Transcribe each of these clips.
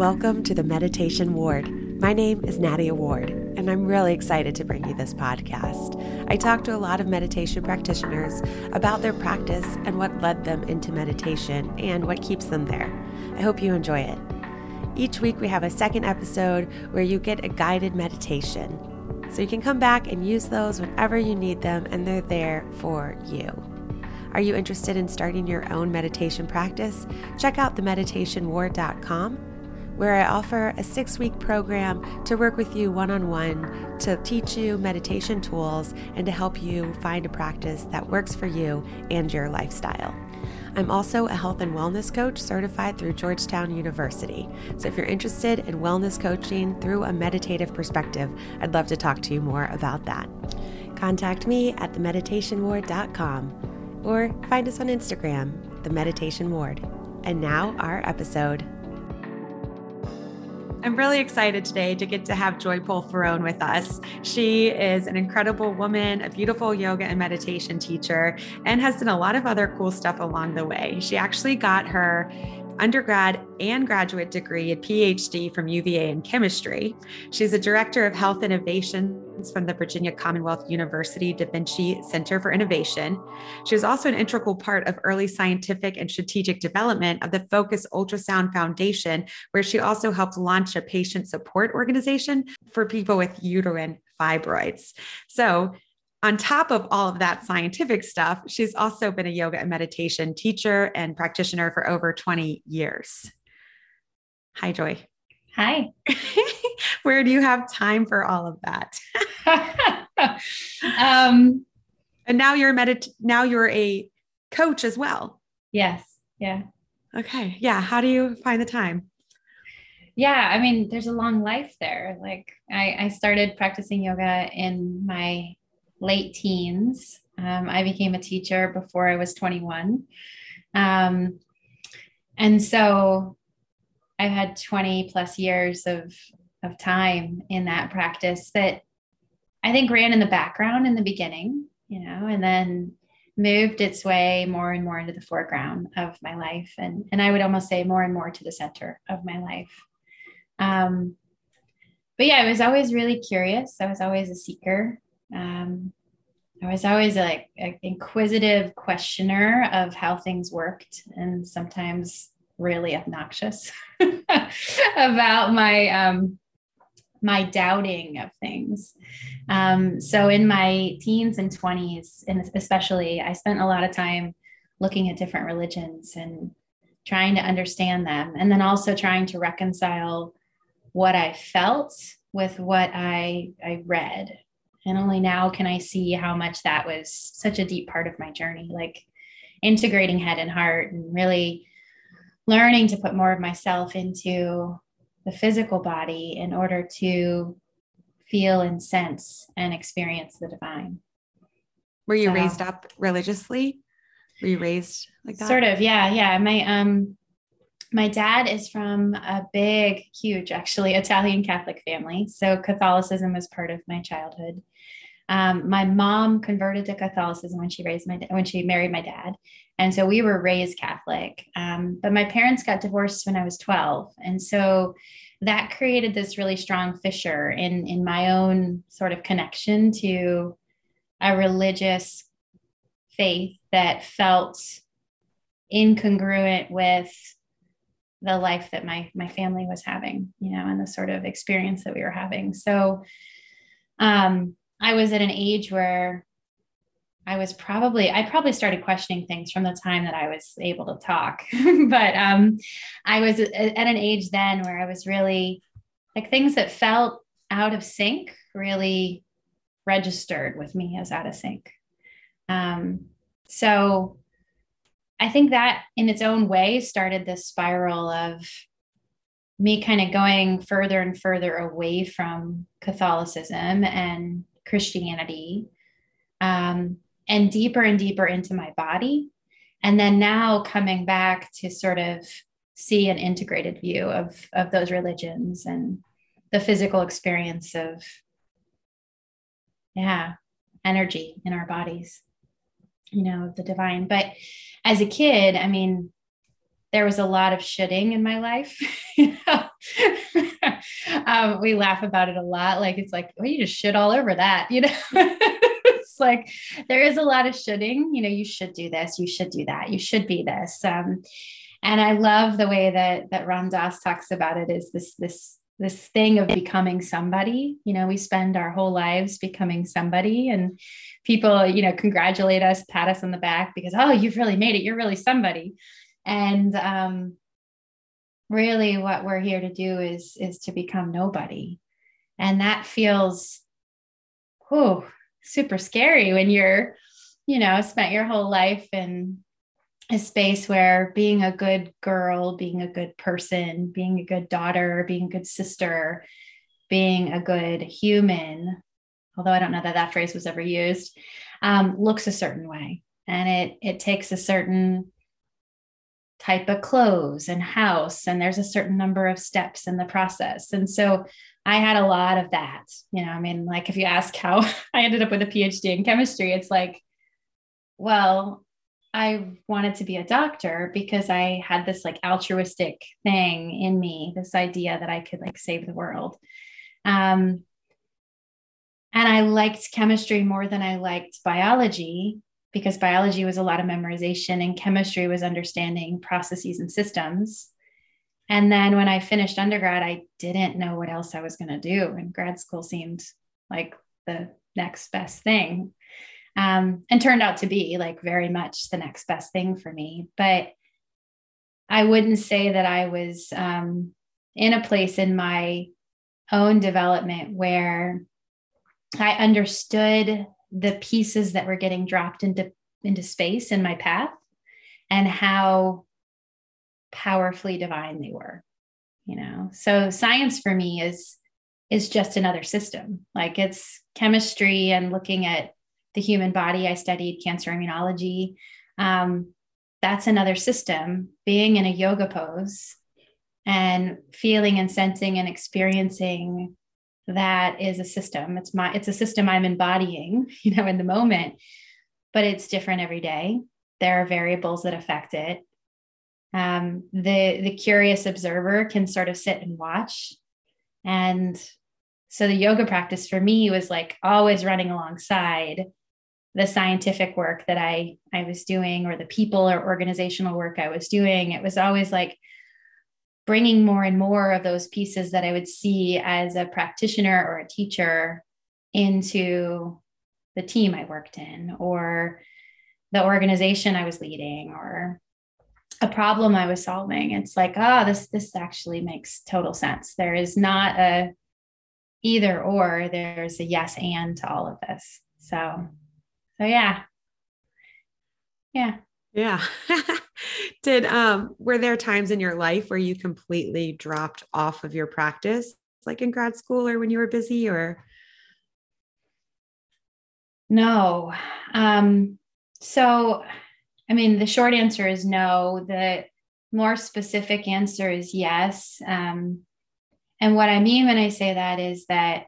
Welcome to the Meditation Ward. My name is Nadia Ward, and I'm really excited to bring you this podcast. I talk to a lot of meditation practitioners about their practice and what led them into meditation and what keeps them there. I hope you enjoy it. Each week, we have a second episode where you get a guided meditation. So you can come back and use those whenever you need them, and they're there for you. Are you interested in starting your own meditation practice? Check out themeditationward.com, where I offer a six week program to work with you one on one to teach you meditation tools and to help you find a practice that works for you and your lifestyle. I'm also a health and wellness coach certified through Georgetown University. So if you're interested in wellness coaching through a meditative perspective, I'd love to talk to you more about that. Contact me at themeditationward.com or find us on Instagram, The Meditation Ward. And now, our episode. I'm really excited today to get to have Joy Polefrone with us. She is an incredible woman, a beautiful yoga and meditation teacher, and has done a lot of other cool stuff along the way. She actually got her undergrad and graduate degree and PhD from UVA in chemistry. She's a director of health from the Virginia Commonwealth University Da Vinci Center for Innovation. She was also an integral part of early scientific and strategic development of the Focus Ultrasound Foundation, where she also helped launch a patient support organization for people with uterine fibroids. So, on top of all of that scientific stuff, she's also been a yoga and meditation teacher and practitioner for over 20 years. Hi, Joy. Hi. Where do you have time for all of that? um, and now you're a medit- now you're a coach as well. Yes. Yeah. Okay. Yeah. How do you find the time? Yeah, I mean, there's a long life there. Like I, I started practicing yoga in my late teens. Um, I became a teacher before I was 21. Um, and so I've had 20 plus years of, of time in that practice that I think ran in the background in the beginning, you know, and then moved its way more and more into the foreground of my life. And, and I would almost say more and more to the center of my life. Um, but yeah, I was always really curious. I was always a seeker. Um, I was always like an inquisitive questioner of how things worked, and sometimes really obnoxious about my um, my doubting of things. Um, so in my teens and twenties, and especially, I spent a lot of time looking at different religions and trying to understand them, and then also trying to reconcile what I felt with what I I read and only now can I see how much that was such a deep part of my journey, like integrating head and heart and really learning to put more of myself into the physical body in order to feel and sense and experience the divine. Were you so, raised up religiously? Were you raised like that? Sort of, yeah, yeah. My um my dad is from a big, huge, actually Italian Catholic family. So Catholicism was part of my childhood. Um, my mom converted to Catholicism when she raised my when she married my dad, and so we were raised Catholic. Um, but my parents got divorced when I was twelve, and so that created this really strong fissure in in my own sort of connection to a religious faith that felt incongruent with the life that my my family was having you know and the sort of experience that we were having. So um i was at an age where i was probably i probably started questioning things from the time that i was able to talk. But um i was at an age then where i was really like things that felt out of sync really registered with me as out of sync. Um so I think that in its own way started this spiral of me kind of going further and further away from Catholicism and Christianity um, and deeper and deeper into my body. And then now coming back to sort of see an integrated view of, of those religions and the physical experience of, yeah, energy in our bodies you know, the divine. But as a kid, I mean, there was a lot of should-ing in my life. um, we laugh about it a lot. Like it's like, well, you just shit all over that, you know. it's like there is a lot of should-ing. You know, you should do this, you should do that, you should be this. Um, and I love the way that that Ram Dass talks about it. Is this this this thing of becoming somebody? You know, we spend our whole lives becoming somebody, and people, you know, congratulate us, pat us on the back because oh, you've really made it. You're really somebody and um, really what we're here to do is is to become nobody. And that feels whew, super scary when you're you know spent your whole life in a space where being a good girl being a good person being a good daughter being a good sister being a good human although i don't know that that phrase was ever used um, looks a certain way. And it it takes a certain type of clothes and house and there's a certain number of steps in the process. And so i had a lot of that you know i mean like if you ask how i ended up with a phd in chemistry it's like well i wanted to be a doctor because i had this like altruistic thing in me this idea that i could like save the world. Um, and i liked chemistry more than i liked biology because biology was a lot of memorization and chemistry was understanding processes and systems. And then when I finished undergrad, I didn't know what else I was going to do. And grad school seemed like the next best thing. Um, and turned out to be like very much the next best thing for me. But I wouldn't say that I was um, in a place in my own development where I understood the pieces that were getting dropped into into space in my path and how powerfully divine they were you know? So science for me is is just another system. Like it's chemistry and looking at the human body. I studied cancer immunology. Um, that's another system being in a yoga pose and feeling and sensing and experiencing that is a system. It's my it's a system i'm embodying you know in the moment but it's different every day. There are variables that affect it. Um, the the curious observer can sort of sit and watch. And so the yoga practice for me was like always running alongside the scientific work that i i was doing or the people or organizational work i was doing. It was always like bringing more and more of those pieces that I would see as a practitioner or a teacher into the team I worked in or the organization I was leading or a problem I was solving. It's like, oh, this this actually makes total sense. There is not a either or, there's a yes and to all of this. So so yeah. Yeah. Yeah. Did um were there times in your life where you completely dropped off of your practice like in grad school or when you were busy or No. Um so I mean the short answer is no. The more specific answer is yes. Um and what I mean when I say that is that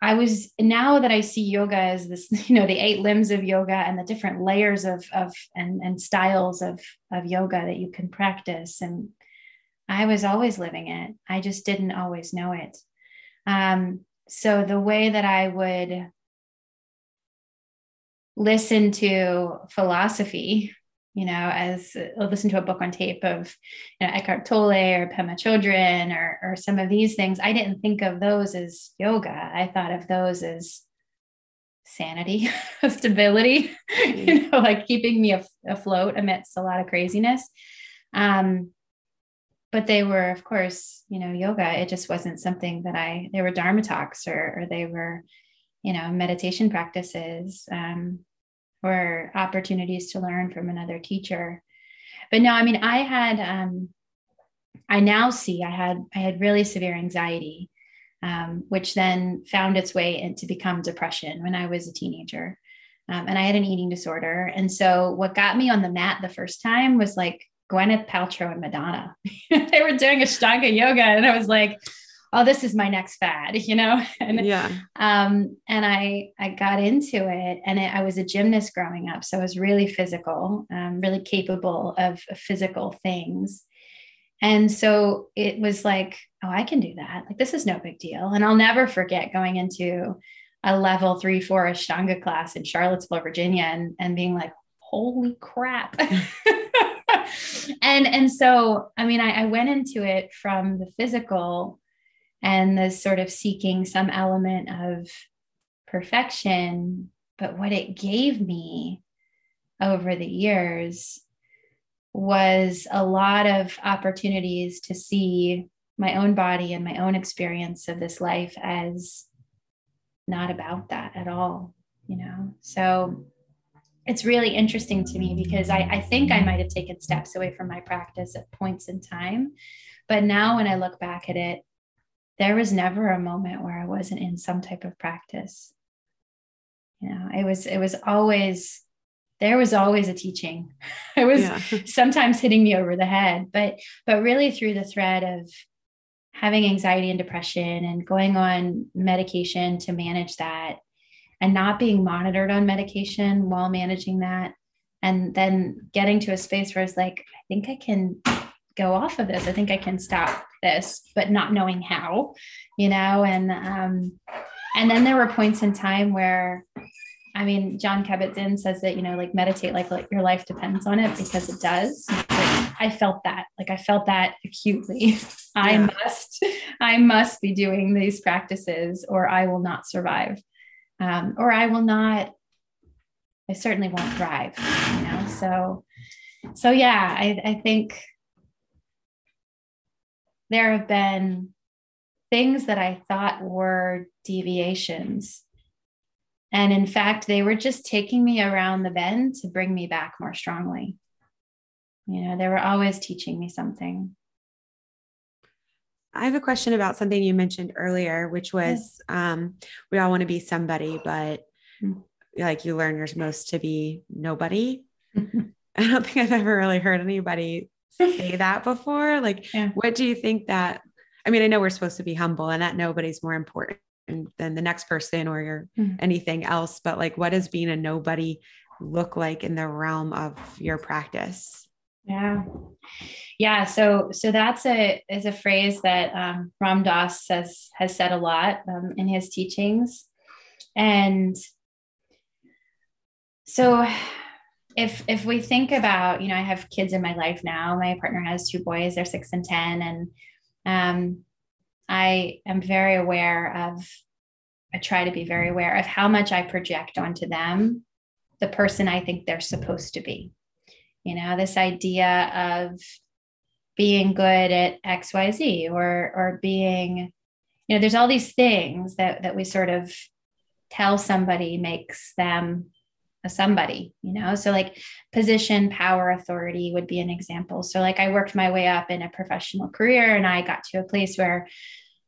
I was now that I see yoga as this, you know, the eight limbs of yoga and the different layers of of and and styles of of yoga that you can practice. And I was always living it. I just didn't always know it. Um, so the way that I would listen to philosophy you know, as I'll uh, listen to a book on tape of you know, Eckhart Tolle or Pema Chodron or, or some of these things, I didn't think of those as yoga. I thought of those as sanity, stability, you know, like keeping me af- afloat amidst a lot of craziness. Um, but they were, of course, you know, yoga. It just wasn't something that I, they were Dharma talks or, or they were, you know, meditation practices. Um, or opportunities to learn from another teacher. But no, I mean, I had, um, I now see I had, I had really severe anxiety, um, which then found its way into become depression when I was a teenager. Um, and I had an eating disorder. And so what got me on the mat the first time was like Gwyneth Paltrow and Madonna. they were doing Ashtanga yoga. And I was like, oh, this is my next fad, you know? and, yeah. Um, and I, I got into it and it, I was a gymnast growing up. So I was really physical, um, really capable of physical things. And so it was like, oh, I can do that. Like, this is no big deal. And I'll never forget going into a level three, four Ashtanga class in Charlottesville, Virginia, and, and being like, holy crap. and and so I mean, I, I went into it from the physical and the sort of seeking some element of perfection. But what it gave me over the years was a lot of opportunities to see my own body and my own experience of this life as not about that at all, you know? So it's really interesting to me because I, I think I might have taken steps away from my practice at points in time. But now when I look back at it, there was never a moment where I wasn't in some type of practice. You know, it was it was always there was always a teaching. it was yeah. sometimes hitting me over the head, but but really through the thread of having anxiety and depression and going on medication to manage that and not being monitored on medication while managing that and then getting to a space where it's like i think i can go off of this i think i can stop this but not knowing how you know and um and then there were points in time where I mean, Jon Kabat-Zinn says that, you know, like meditate like, like your life depends on it because it does. I felt that, like I felt that acutely. Yeah. I must, I must be doing these practices or I will not survive. Um, or I will not, I certainly won't thrive, you know? So, so yeah, I, I think there have been things that I thought were deviations and in fact, they were just taking me around the bend to bring me back more strongly. You know, they were always teaching me something. I have a question about something you mentioned earlier, which was um, we all want to be somebody, but mm-hmm. like you learn you're supposed to be nobody. Mm-hmm. I don't think I've ever really heard anybody say that before. Like, yeah. what do you think that? I mean, I know we're supposed to be humble and that nobody's more important than the next person or your mm-hmm. anything else but like what does being a nobody look like in the realm of your practice yeah yeah so so that's a is a phrase that um, ram dass says has said a lot um, in his teachings and so if if we think about you know i have kids in my life now my partner has two boys they're six and ten and um, I am very aware of, I try to be very aware of how much I project onto them, the person I think they're supposed to be. You know, this idea of being good at XYZ or or being, you know, there's all these things that that we sort of tell somebody makes them a somebody, you know? So like position, power, authority would be an example. So like I worked my way up in a professional career and I got to a place where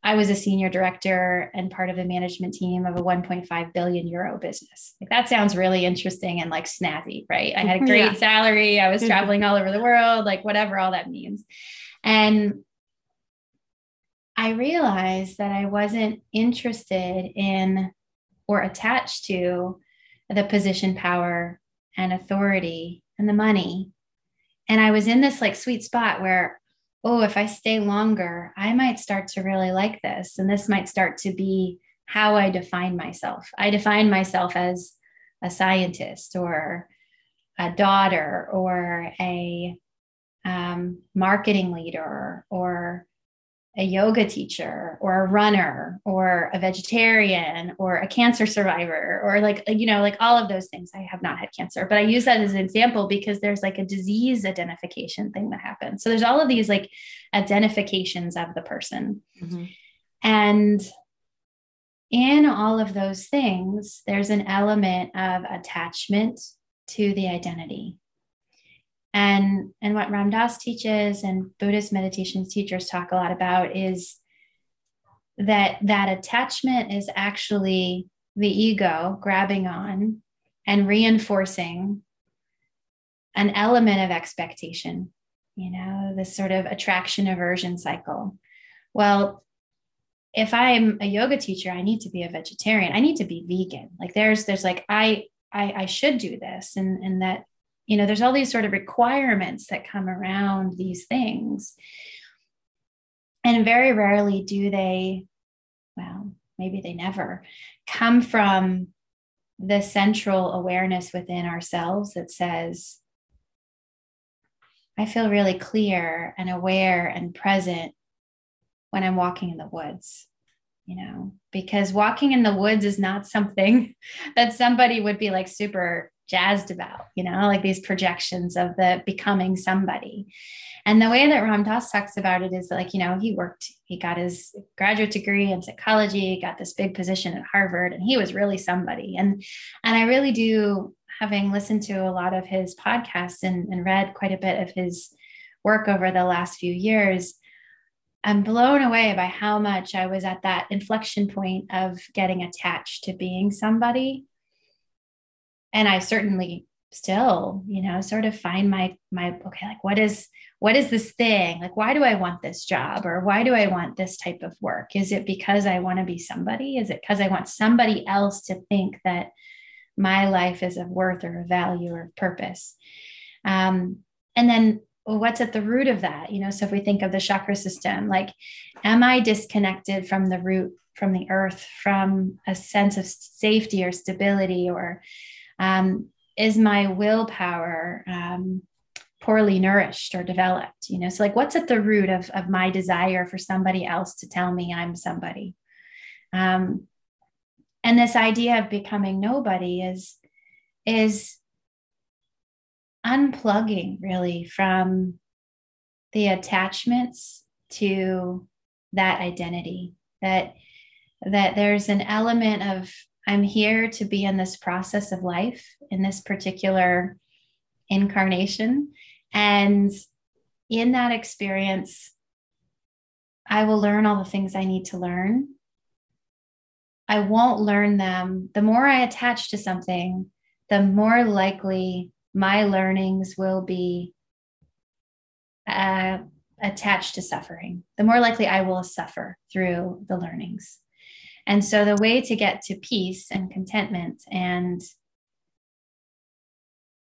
I was a senior director and part of the management team of a 1.5 billion euro business. Like that sounds really interesting and like snazzy, right? I had a great yeah. salary. I was traveling all over the world, like whatever all that means. And I realized that I wasn't interested in or attached to the position, power, and authority and the money. And I was in this like sweet spot where oh, if I stay longer, I might start to really like this. And this might start to be how I define myself. I define myself as a scientist or a daughter or a um, marketing leader or a yoga teacher or a runner or a vegetarian or a cancer survivor or like you know like all of those things. I have not had cancer but i use that as an example because there's like a disease identification thing that happens. So there's all of these like identifications of the person. Mm-hmm. and in all of those things there's an element of attachment to the identity and, and what Ram Dass teaches and Buddhist meditation teachers talk a lot about is that that attachment is actually the ego grabbing on and reinforcing an element of expectation, you know, this sort of attraction aversion cycle. Well, if i'm a yoga teacher i need to be a vegetarian i need to be vegan like there's there's like i i, I should do this and and that you know there's all these sort of requirements that come around these things. And very rarely do they well maybe they never come from the central awareness within ourselves that says i feel really clear and aware and present when i'm walking in the woods you know because walking in the woods is not something that somebody would be like super jazzed about, you know, like these projections of the becoming somebody. And the way that Ram Dass talks about it is like, you know, he worked, he got his graduate degree in psychology, got this big position at Harvard, and he was really somebody. And and I really do, having listened to a lot of his podcasts and, and read quite a bit of his work over the last few years, I'm blown away by how much I was at that inflection point of getting attached to being somebody and i certainly still you know sort of find my my okay like what is what is this thing? Like why do i want this job? Or why do i want this type of work? Is it because i want to be somebody? Is it because i want somebody else to think that my life is of worth or of value or purpose? Um, and then what's at the root of that? You know so if we think of the chakra system like am i disconnected from the root from the earth from a sense of safety or stability or um, is my willpower um, poorly nourished or developed you know? So like what's at the root of, of my desire for somebody else to tell me i'm somebody? Um, and this idea of becoming nobody is is unplugging really from the attachments to that identity that that there's an element of I'm here to be in this process of life in this particular incarnation. And in that experience, I will learn all the things I need to learn. I won't learn them. The more I attach to something, the more likely my learnings will be uh, attached to suffering. The more likely I will suffer through the learnings. And so the way to get to peace and contentment and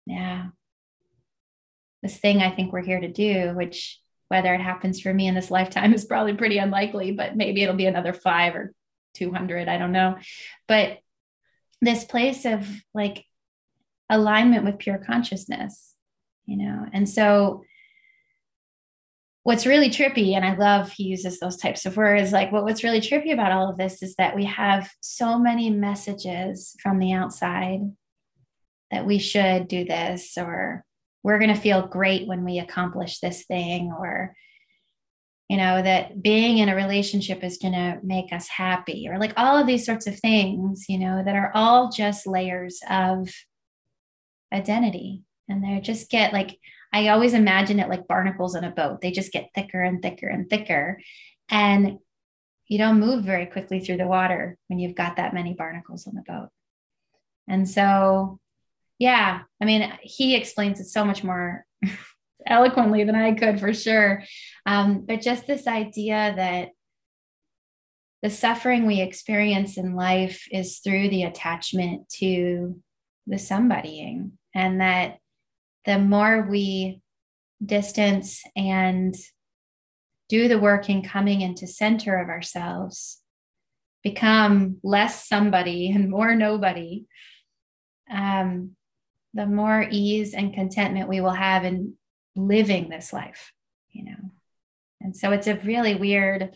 yeah, this thing I think we're here to do, which whether it happens for me in this lifetime is probably pretty unlikely, but maybe it'll be another five or 200, I don't know. But this place of like alignment with pure consciousness, you know, and so what's really trippy, and I love he uses those types of words, like what, what's really trippy about all of this is that we have so many messages from the outside that we should do this, or we're going to feel great when we accomplish this thing, or you know, that being in a relationship is going to make us happy, or like all of these sorts of things, you know, that are all just layers of identity. And they just get like, I always imagine it like barnacles in a boat. They just get thicker and thicker and thicker. And you don't move very quickly through the water when you've got that many barnacles on the boat. And so, yeah, I mean, he explains it so much more eloquently than I could for sure. Um, but just this idea that the suffering we experience in life is through the attachment to the somebodying, and that the more we distance and do the work in coming into center of ourselves become less somebody and more nobody um, the more ease and contentment we will have in living this life you know? And so it's a really weird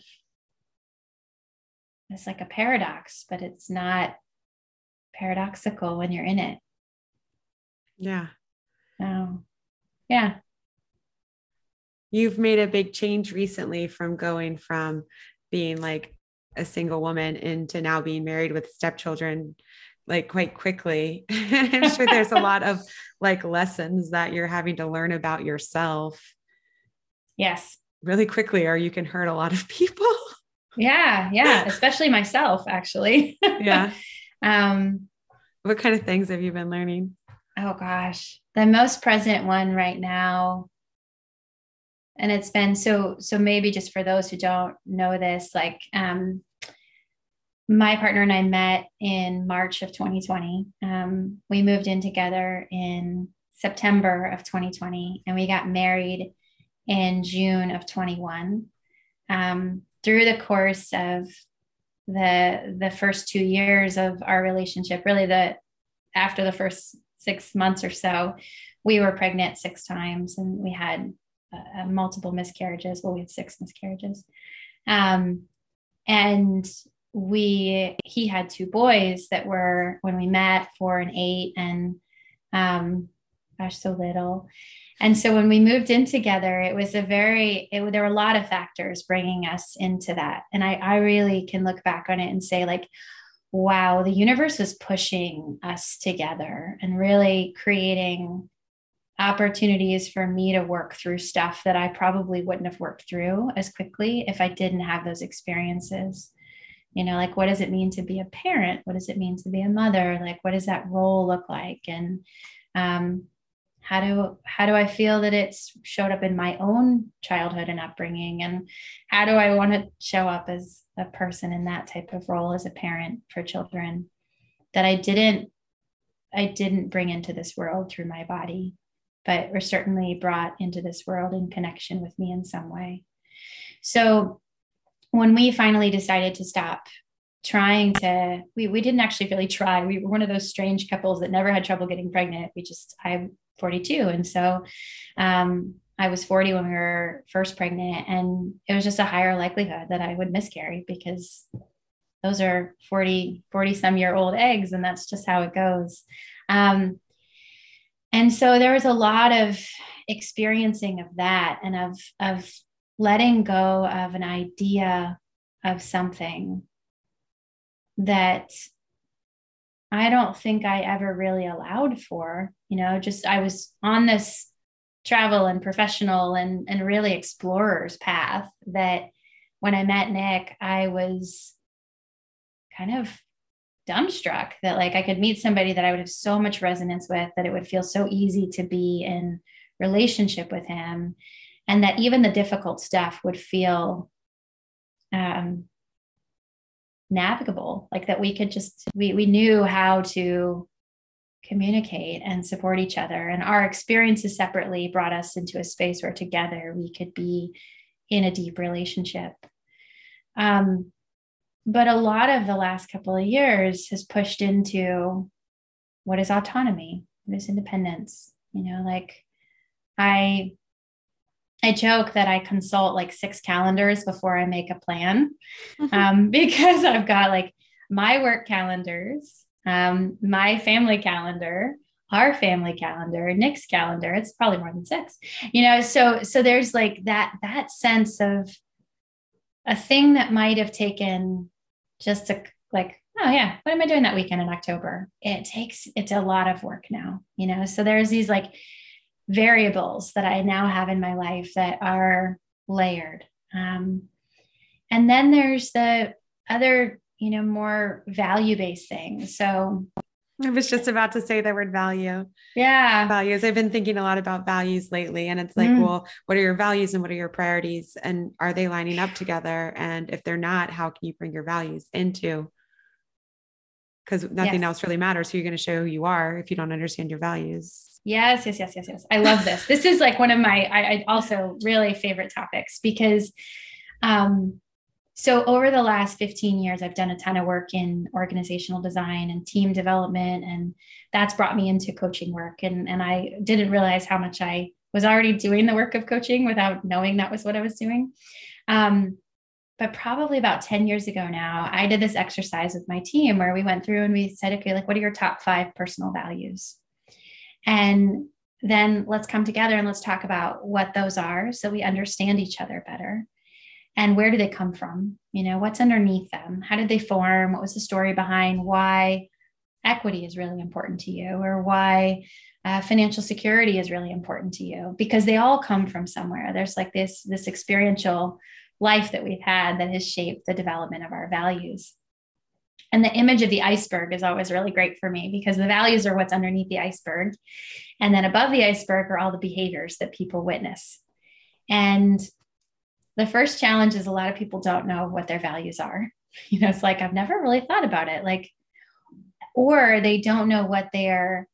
it's like a paradox but it's not paradoxical when you're in it. Yeah so, yeah. You've made a big change recently from going from being like a single woman into now being married with stepchildren like quite quickly. I'm sure there's a lot of like lessons that you're having to learn about yourself. Yes. Really quickly, or you can hurt a lot of people. Yeah, yeah, especially myself actually. yeah. Um what kind of things have you been learning? Oh gosh the most present one right now and it's been so so maybe just for those who don't know this like um my partner and I met in March of 2020. Um, we moved in together in September of 2020, and we got married in June of 21. Um, through the course of the the first two years of our relationship, really the after the first six months or so, we were pregnant six times, and we had uh, multiple miscarriages. Well, we had six miscarriages. Um, and we he had two boys that were when we met four and eight and um gosh so little and so when we moved in together it was a very it, there were a lot of factors bringing us into that and i i really can look back on it and say like wow the universe was pushing us together and really creating opportunities for me to work through stuff that I probably wouldn't have worked through as quickly if I didn't have those experiences. You know, like what does it mean to be a parent? What does it mean to be a mother? Like what does that role look like? And um, how do how do I feel that it's showed up in my own childhood and upbringing? And how do I want to show up as a person in that type of role as a parent for children that I didn't I didn't bring into this world through my body but were certainly brought into this world in connection with me in some way. So when we finally decided to stop trying to, we, we didn't actually really try. We were one of those strange couples that never had trouble getting pregnant. We just, I'm 42. And so um, I was 40 when we were first pregnant, and it was just a higher likelihood that I would miscarry because those are 40, 40 some year old eggs, and that's just how it goes. Um, and so there was a lot of experiencing of that and of of letting go of an idea of something that I don't think I ever really allowed for. You know, just I was on this travel and professional and and really explorer's path that when I met Nick, I was kind of dumbstruck that like I could meet somebody that I would have so much resonance with that it would feel so easy to be in relationship with him and that even the difficult stuff would feel um navigable like that we could just we we knew how to communicate and support each other. And our experiences separately brought us into a space where together we could be in a deep relationship. Um but a lot of the last couple of years has pushed into what is autonomy what is independence? You know like i i joke that i consult like six calendars before i make a plan mm-hmm. um, because i've got like my work calendars um, my family calendar our family calendar nick's calendar it's probably more than six you know so so there's like that that sense of a thing that might have taken just to like oh yeah what am i doing that weekend in october it takes it's a lot of work now you know so there's these like variables that i now have in my life that are layered um, and then there's the other you know more value based things so I was just about to say the word value. Yeah. Values. I've been thinking a lot about values lately. And it's like, mm. well, what are your values and what are your priorities? And are they lining up together? And if they're not, how can you bring your values into? Because nothing yes. else really matters. Who you're going to show who you are if you don't understand your values. Yes, yes, yes, yes, yes. I love this. this is like one of my I, I also really favorite topics because um so over the last 15 years i've done a ton of work in organizational design and team development and that's brought me into coaching work and, and i didn't realize how much i was already doing the work of coaching without knowing that was what i was doing um, but probably about 10 years ago now i did this exercise with my team where we went through and we said okay like what are your top five personal values and then let's come together and let's talk about what those are so we understand each other better. And where do they come from? You know what's underneath them? How did they form? What was the story behind why equity is really important to you or why uh, financial security is really important to you? Because they all come from somewhere. There's like this this experiential life that we've had that has shaped the development of our values and the image of the iceberg is always really great for me because the values are what's underneath the iceberg and then above the iceberg are all the behaviors that people witness and the first challenge is a lot of people don't know what their values are. You know, it's like, I've never really thought about it. Like, or they don't know what they're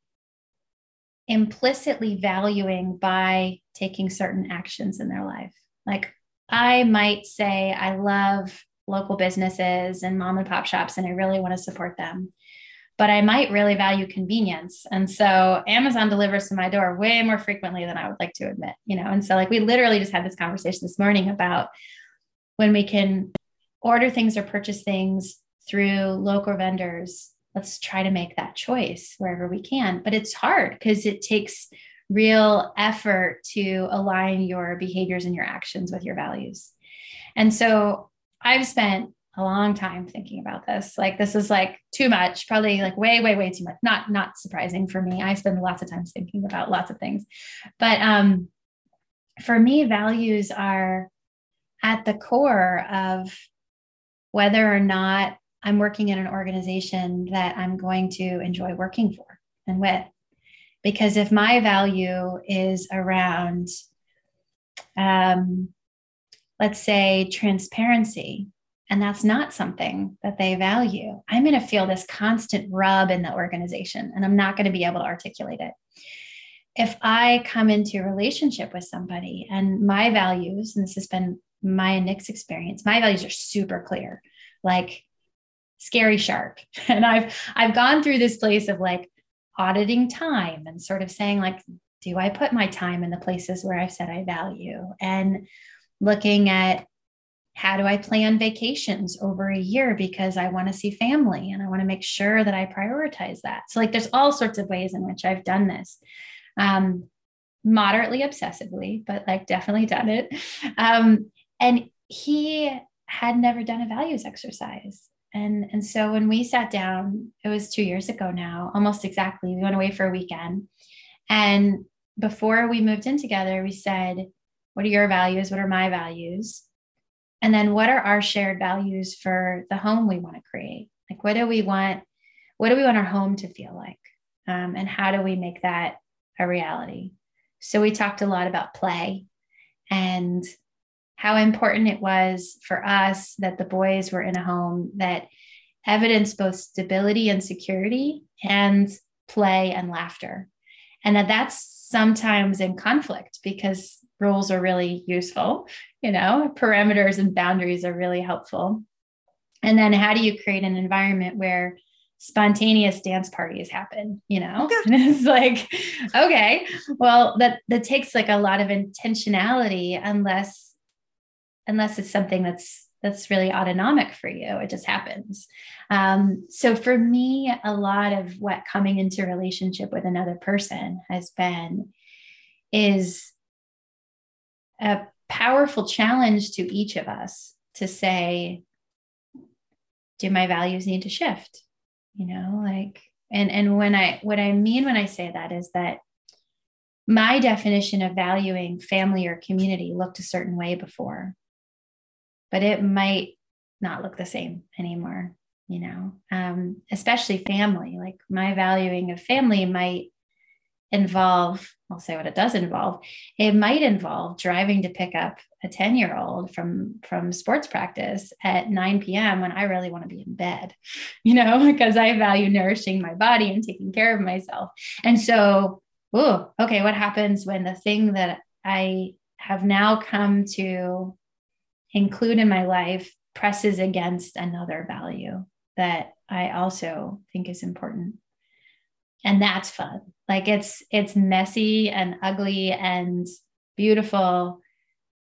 implicitly valuing by taking certain actions in their life. Like, I might say, I love local businesses and mom and pop shops, and I really want to support them but I might really value convenience. And so Amazon delivers to my door way more frequently than I would like to admit, you know. And so like we literally just had this conversation this morning about when we can order things or purchase things through local vendors, let's try to make that choice wherever we can. But it's hard because it takes real effort to align your behaviors and your actions with your values. And so I've spent a long time thinking about this. Like this is like too much, probably like way, way, way too much. Not not surprising for me. I spend lots of time thinking about lots of things. But um for me, values are at the core of whether or not I'm working in an organization that I'm going to enjoy working for and with. Because if my value is around, um, let's say, transparency, and that's not something that they value, I'm going to feel this constant rub in the organization and I'm not going to be able to articulate it. If I come into a relationship with somebody and my values, and this has been my and Nick's experience, my values are super clear, like scary sharp. And I've I've gone through this place of like auditing time and sort of saying like, do I put my time in the places where I've said I value? And looking at how do I plan vacations over a year because I want to see family and I want to make sure that I prioritize that. So, like, there's all sorts of ways in which I've done this. Um, moderately obsessively, but like definitely done it. Um, and he had never done a values exercise. And, and so when we sat down, it was two years ago now, almost exactly. We went away for a weekend. And before we moved in together, we said, What are your values? What are my values? And then what are our shared values for the home we want to create? Like, what do we want? What do we want our home to feel like? Um, and how do we make that a reality? So, we talked a lot about play and how important it was for us that the boys were in a home that evidenced both stability and security and play and laughter. And that that's sometimes in conflict because rules are really useful, you know, parameters and boundaries are really helpful. And then how do you create an environment where spontaneous dance parties happen, you know? And it's like, okay, well, that that takes like a lot of intentionality unless unless it's something that's that's really autonomic for you it just happens um, so for me a lot of what coming into relationship with another person has been is a powerful challenge to each of us to say do my values need to shift? You know like and and when i what i mean when i say that is that my definition of valuing family or community looked a certain way before but it might not look the same anymore you know um, especially family. Like my valuing of family might involve i'll say what it does involve it might involve driving to pick up a 10 year old from from sports practice at 9 p.m when i really want to be in bed you know because i value nourishing my body and taking care of myself and so oh okay what happens when the thing that i have now come to include in my life presses against another value that I also think is important. And that's fun. Like it's it's messy and ugly and beautiful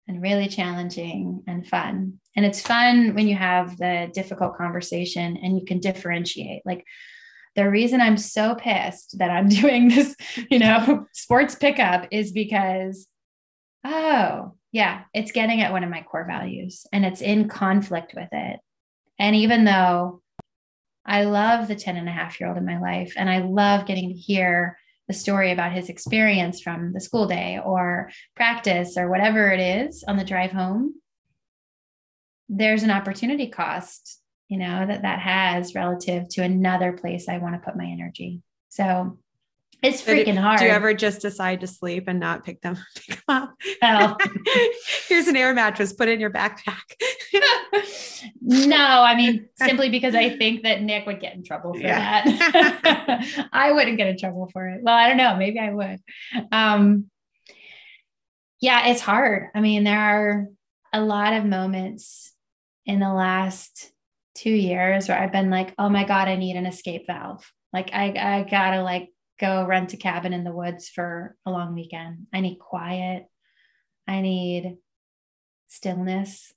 and really challenging and fun. And it's fun when you have the difficult conversation and you can differentiate. Like the reason I'm so pissed that I'm doing this, you know, sports pickup is because, oh, yeah, it's getting at one of my core values and it's in conflict with it. And even though I love the 10 and a half year old in my life and I love getting to hear the story about his experience from the school day or practice or whatever it is on the drive home, there's an opportunity cost, you know, that that has relative to another place I want to put my energy. So It's freaking hard. Do you ever just decide to sleep and not pick them, pick them up? Oh. Here's an air mattress, put it in your backpack. no, I mean, simply because I think that Nick would get in trouble for yeah. that. I wouldn't get in trouble for it. Well, I don't know. Maybe I would. Um, yeah, it's hard. I mean, there are a lot of moments in the last two years where I've been like, oh my God, I need an escape valve. Like I, I gotta like go rent a cabin in the woods for a long weekend. I need quiet. I need stillness.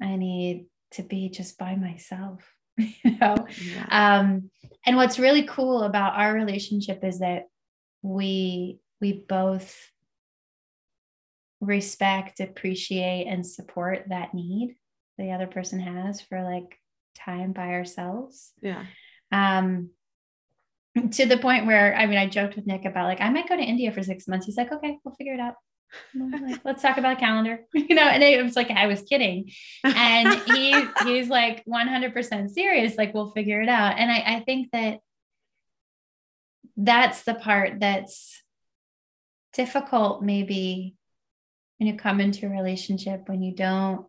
I need to be just by myself. you know? Yeah. Um, and what's really cool about our relationship is that we we both respect, appreciate, and support that need the other person has for like time by ourselves. Yeah. Um, to the point where I mean, I joked with Nick about like I might go to India for six months. He's like, okay, we'll figure it out. Like, Let's talk about a calendar, you know. And it was like I was kidding, and he he's like 100% serious. Like we'll figure it out. And I I think that that's the part that's difficult, maybe when you come into a relationship when you don't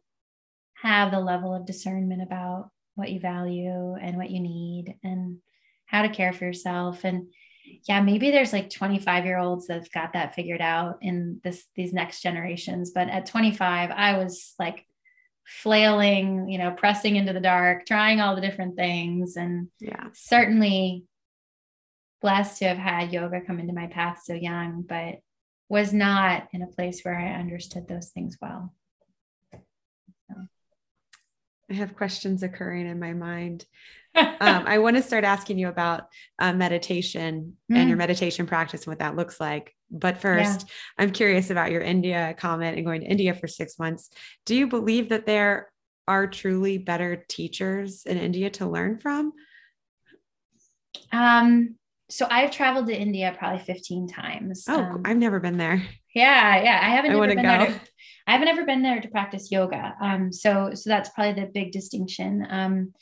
have the level of discernment about what you value and what you need and how to care for yourself. And yeah maybe there's like 25 year olds that've got that figured out in this these next generations. But at 25 i was like flailing you know pressing into the dark trying all the different things. And yeah. certainly blessed to have had yoga come into my path so young but was not in a place where i understood those things well. So. i have questions occurring in my mind um, I want to start asking you about uh, meditation mm. and your mm. meditation practice and what that looks like. But first, yeah. I'm curious about your India comment and going to India for six months. Do you believe that there are truly better teachers in India to learn from? Um, so I've traveled to India probably 15 times. Oh, um, I've never been there. Yeah, yeah. I haven't I ever been go. there. To, I haven't ever been there to practice yoga. Um, so so that's probably the big distinction. Um,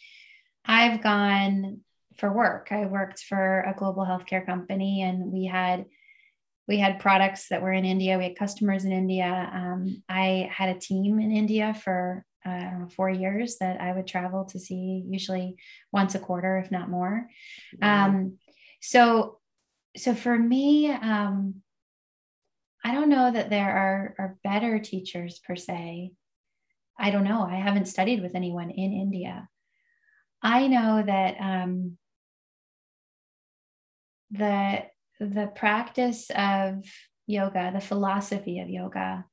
I've gone for work. I worked for a global healthcare company and we had we had products that were in India. We had customers in India. Um, I had a team in India for uh, four years that I would travel to see, usually once a quarter, if not more. Wow. Um, so, so for me, um, I don't know that there are, are better teachers per se. I don't know. I haven't studied with anyone in India. I know that um, the the practice of yoga, the philosophy of yoga,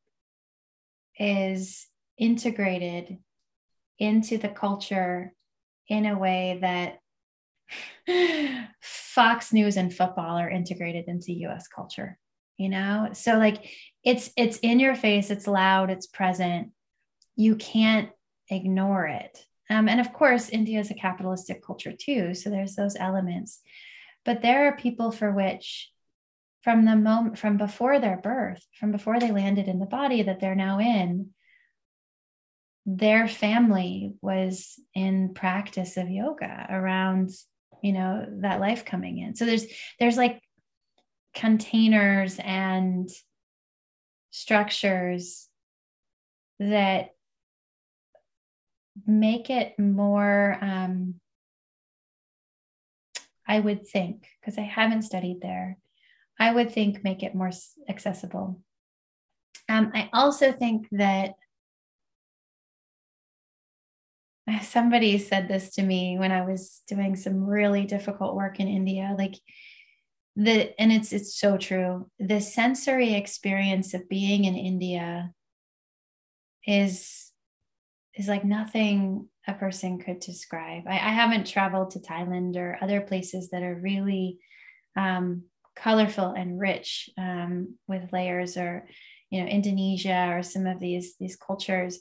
is integrated into the culture in a way that Fox News and football are integrated into US culture, you know? So like it's it's in your face, it's loud, it's present. You can't ignore it. Um, and of course, India is a capitalistic culture too. So there's those elements. But there are people for which, from the moment, from before their birth, from before they landed in the body that they're now in, their family was in practice of yoga around, you know, that life coming in. So there's, there's like containers and structures that make it more um, i would think because i haven't studied there i would think make it more accessible. Um, i also think that somebody said this to me when i was doing some really difficult work in india like the and it's it's so true the sensory experience of being in india is is like nothing a person could describe. I, I haven't traveled to Thailand or other places that are really um, colorful and rich um, with layers, or you know Indonesia or some of these these cultures.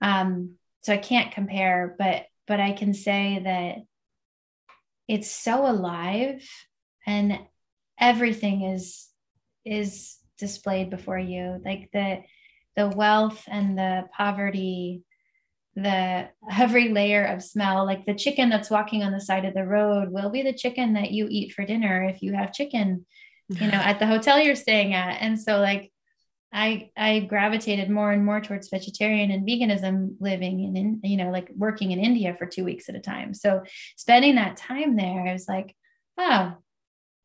Um, so I can't compare, but but I can say that it's so alive and everything is is displayed before you like the the wealth and the poverty the every layer of smell like the chicken that's walking on the side of the road will be the chicken that you eat for dinner if you have chicken you know, at the hotel you're staying at. And so like I I gravitated more and more towards vegetarian and veganism living in, in you know like working in India for 2 weeks at a time. So spending that time there I was like, oh,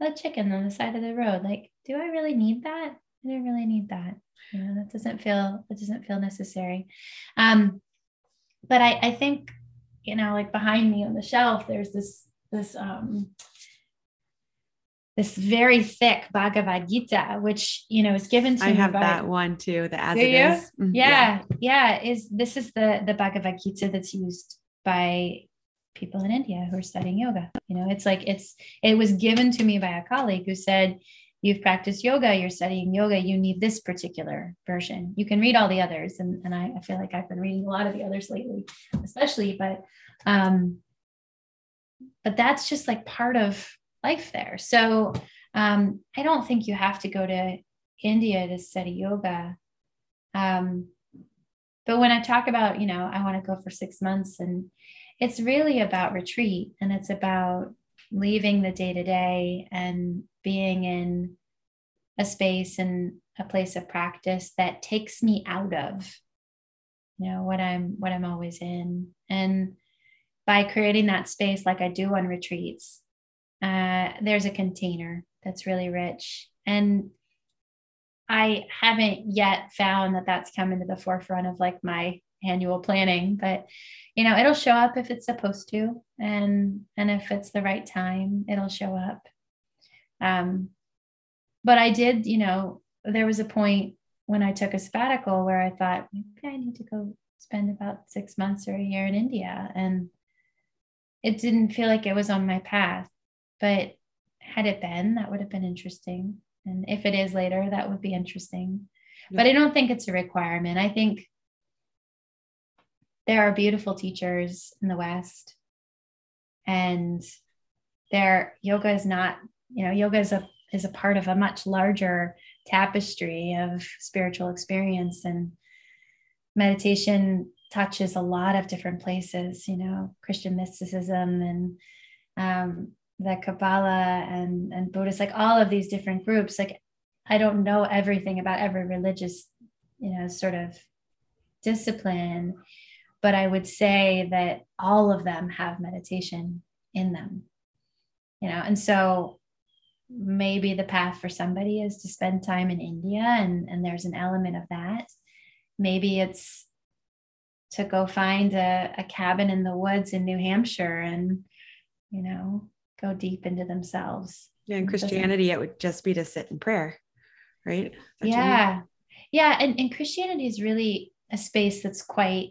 a chicken on the side of the road. Like, do I really need that? I don't really need that. You know, that doesn't feel that doesn't feel necessary. Um, but I, I think, you know, like behind me on the shelf, there's this this um this very thick Bhagavad Gita, which you know is given to I have by, that one too. The as it you? is. Mm-hmm. Yeah, yeah, yeah. Is this is the the Bhagavad Gita that's used by people in India who are studying yoga. You know, it's like it's it was given to me by a colleague who said, You've practiced yoga, you're studying yoga, you need this particular version. You can read all the others. And, and I, I feel like I've been reading a lot of the others lately, especially, but um, but that's just like part of life there. So um, I don't think you have to go to India to study yoga. Um, but when I talk about, you know, I want to go for six months, and it's really about retreat and it's about leaving the day to day and being in a space and a place of practice that takes me out of you know what i'm what i'm always in and by creating that space like i do on retreats uh, there's a container that's really rich. And I haven't yet found that that's come into the forefront of like my annual planning, but you know, it'll show up if it's supposed to, and and if it's the right time, it'll show up. Um, but I did, you know, there was a point when I took a sabbatical where I thought maybe I need to go spend about six months or a year in India, and it didn't feel like it was on my path. But had it been, that would have been interesting. And if it is later, that would be interesting. Yeah. But I don't think it's a requirement. I think there are beautiful teachers in the West, and their yoga is not, you know, yoga is a is a part of a much larger tapestry of spiritual experience. And meditation touches a lot of different places you know christian mysticism and um, the Kabbalah and and Buddhist, like all of these different groups. Like I don't know everything about every religious, you know, sort of discipline, but I would say that all of them have meditation in them. You know, and so maybe the path for somebody is to spend time in India and, and there's an element of that. Maybe it's to go find a, a cabin in the woods in New Hampshire and, you know, go deep into themselves. Yeah, in Christianity, it would just be to sit in prayer, right? Yeah. Yeah. And, and Christianity is really a space that's quite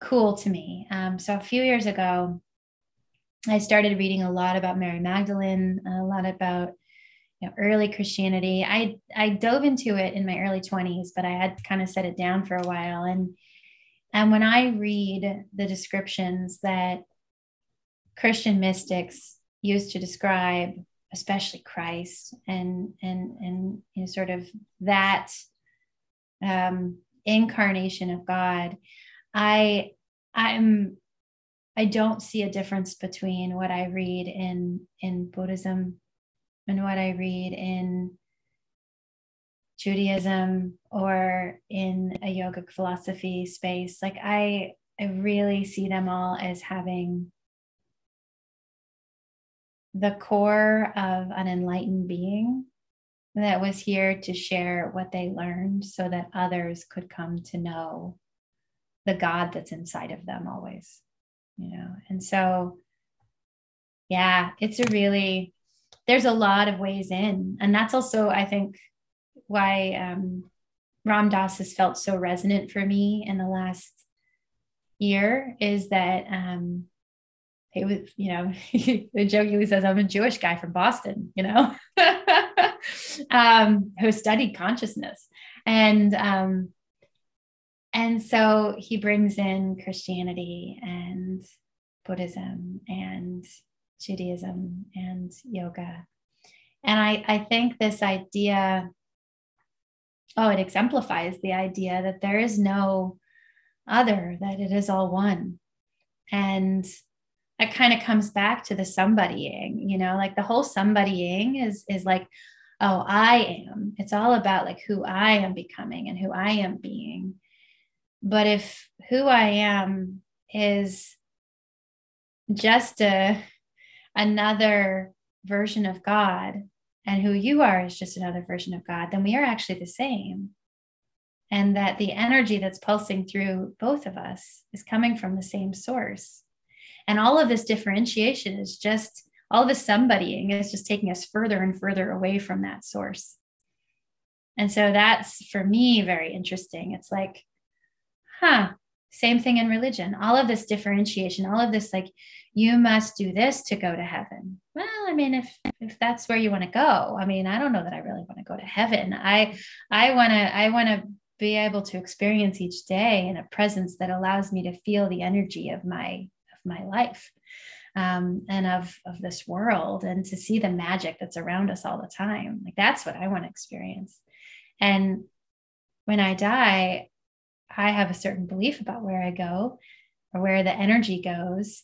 cool to me. Um, so a few years ago, I started reading a lot about Mary Magdalene, a lot about you know, early Christianity. I I dove into it in my early 20s, but I had kind of set it down for a while. And and when I read the descriptions that Christian mystics used to describe, especially Christ and and and you know, sort of that um, incarnation of God. I I'm I don't see a difference between what I read in in Buddhism and what I read in Judaism or in a yogic philosophy space. Like I I really see them all as having the core of an enlightened being that was here to share what they learned so that others could come to know the God that's inside of them always, you know. And so, yeah, it's a really, there's a lot of ways in. And that's also, I think, why um, Ram Dass has felt so resonant for me in the last year is that um, he was, you know, the joke he says, I'm a Jewish guy from Boston, you know, um, who studied consciousness. And um, and so he brings in Christianity and Buddhism and Judaism and yoga. And I, I think this idea, oh, it exemplifies the idea that there is no other, that it is all one. And that kind of comes back to the somebodying, you know, like the whole somebodying is is like, oh, I am. It's all about like who I am becoming and who I am being. But if who I am is just a another version of God and who you are is just another version of God, then we are actually the same. And that the energy that's pulsing through both of us is coming from the same source. And all of this differentiation is just all of this somebodying is just taking us further and further away from that source. And so that's for me very interesting. It's like, huh, same thing in religion. All of this differentiation, all of this like you must do this to go to heaven. Well, I mean, if if that's where you want to go, I mean, I don't know that I really want to go to heaven. I I want to I want to be able to experience each day in a presence that allows me to feel the energy of my of my life um, and of of this world and to see the magic that's around us all the time like that's what i want to experience and when i die i have a certain belief about where i go or where the energy goes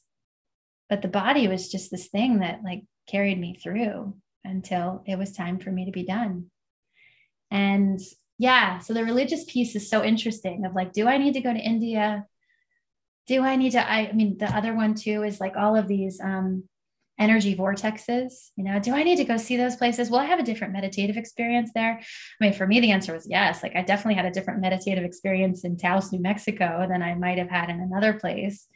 but the body was just this thing that like carried me through until it was time for me to be done and yeah so the religious piece is so interesting of like do i need to go to india do I need to? I, I mean, the other one too is like all of these um, energy vortexes. You know, do I need to go see those places? Well, I have a different meditative experience there. I mean, for me, the answer was yes. Like, I definitely had a different meditative experience in Taos, New Mexico than I might have had in another place.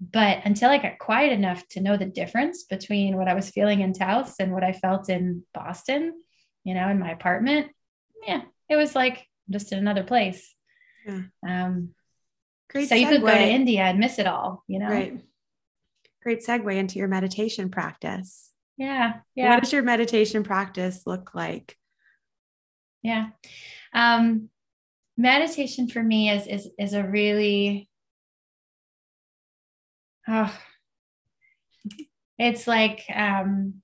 But until I got quiet enough to know the difference between what I was feeling in Taos and what I felt in Boston, you know, in my apartment, yeah, it was like just in another place. Yeah. Um, Great. So segue. you could go to India and miss it all, you know? Right. Great segue into your meditation practice. Yeah. Yeah. What does your meditation practice look like? Yeah. Um, meditation for me is is is a really oh it's like um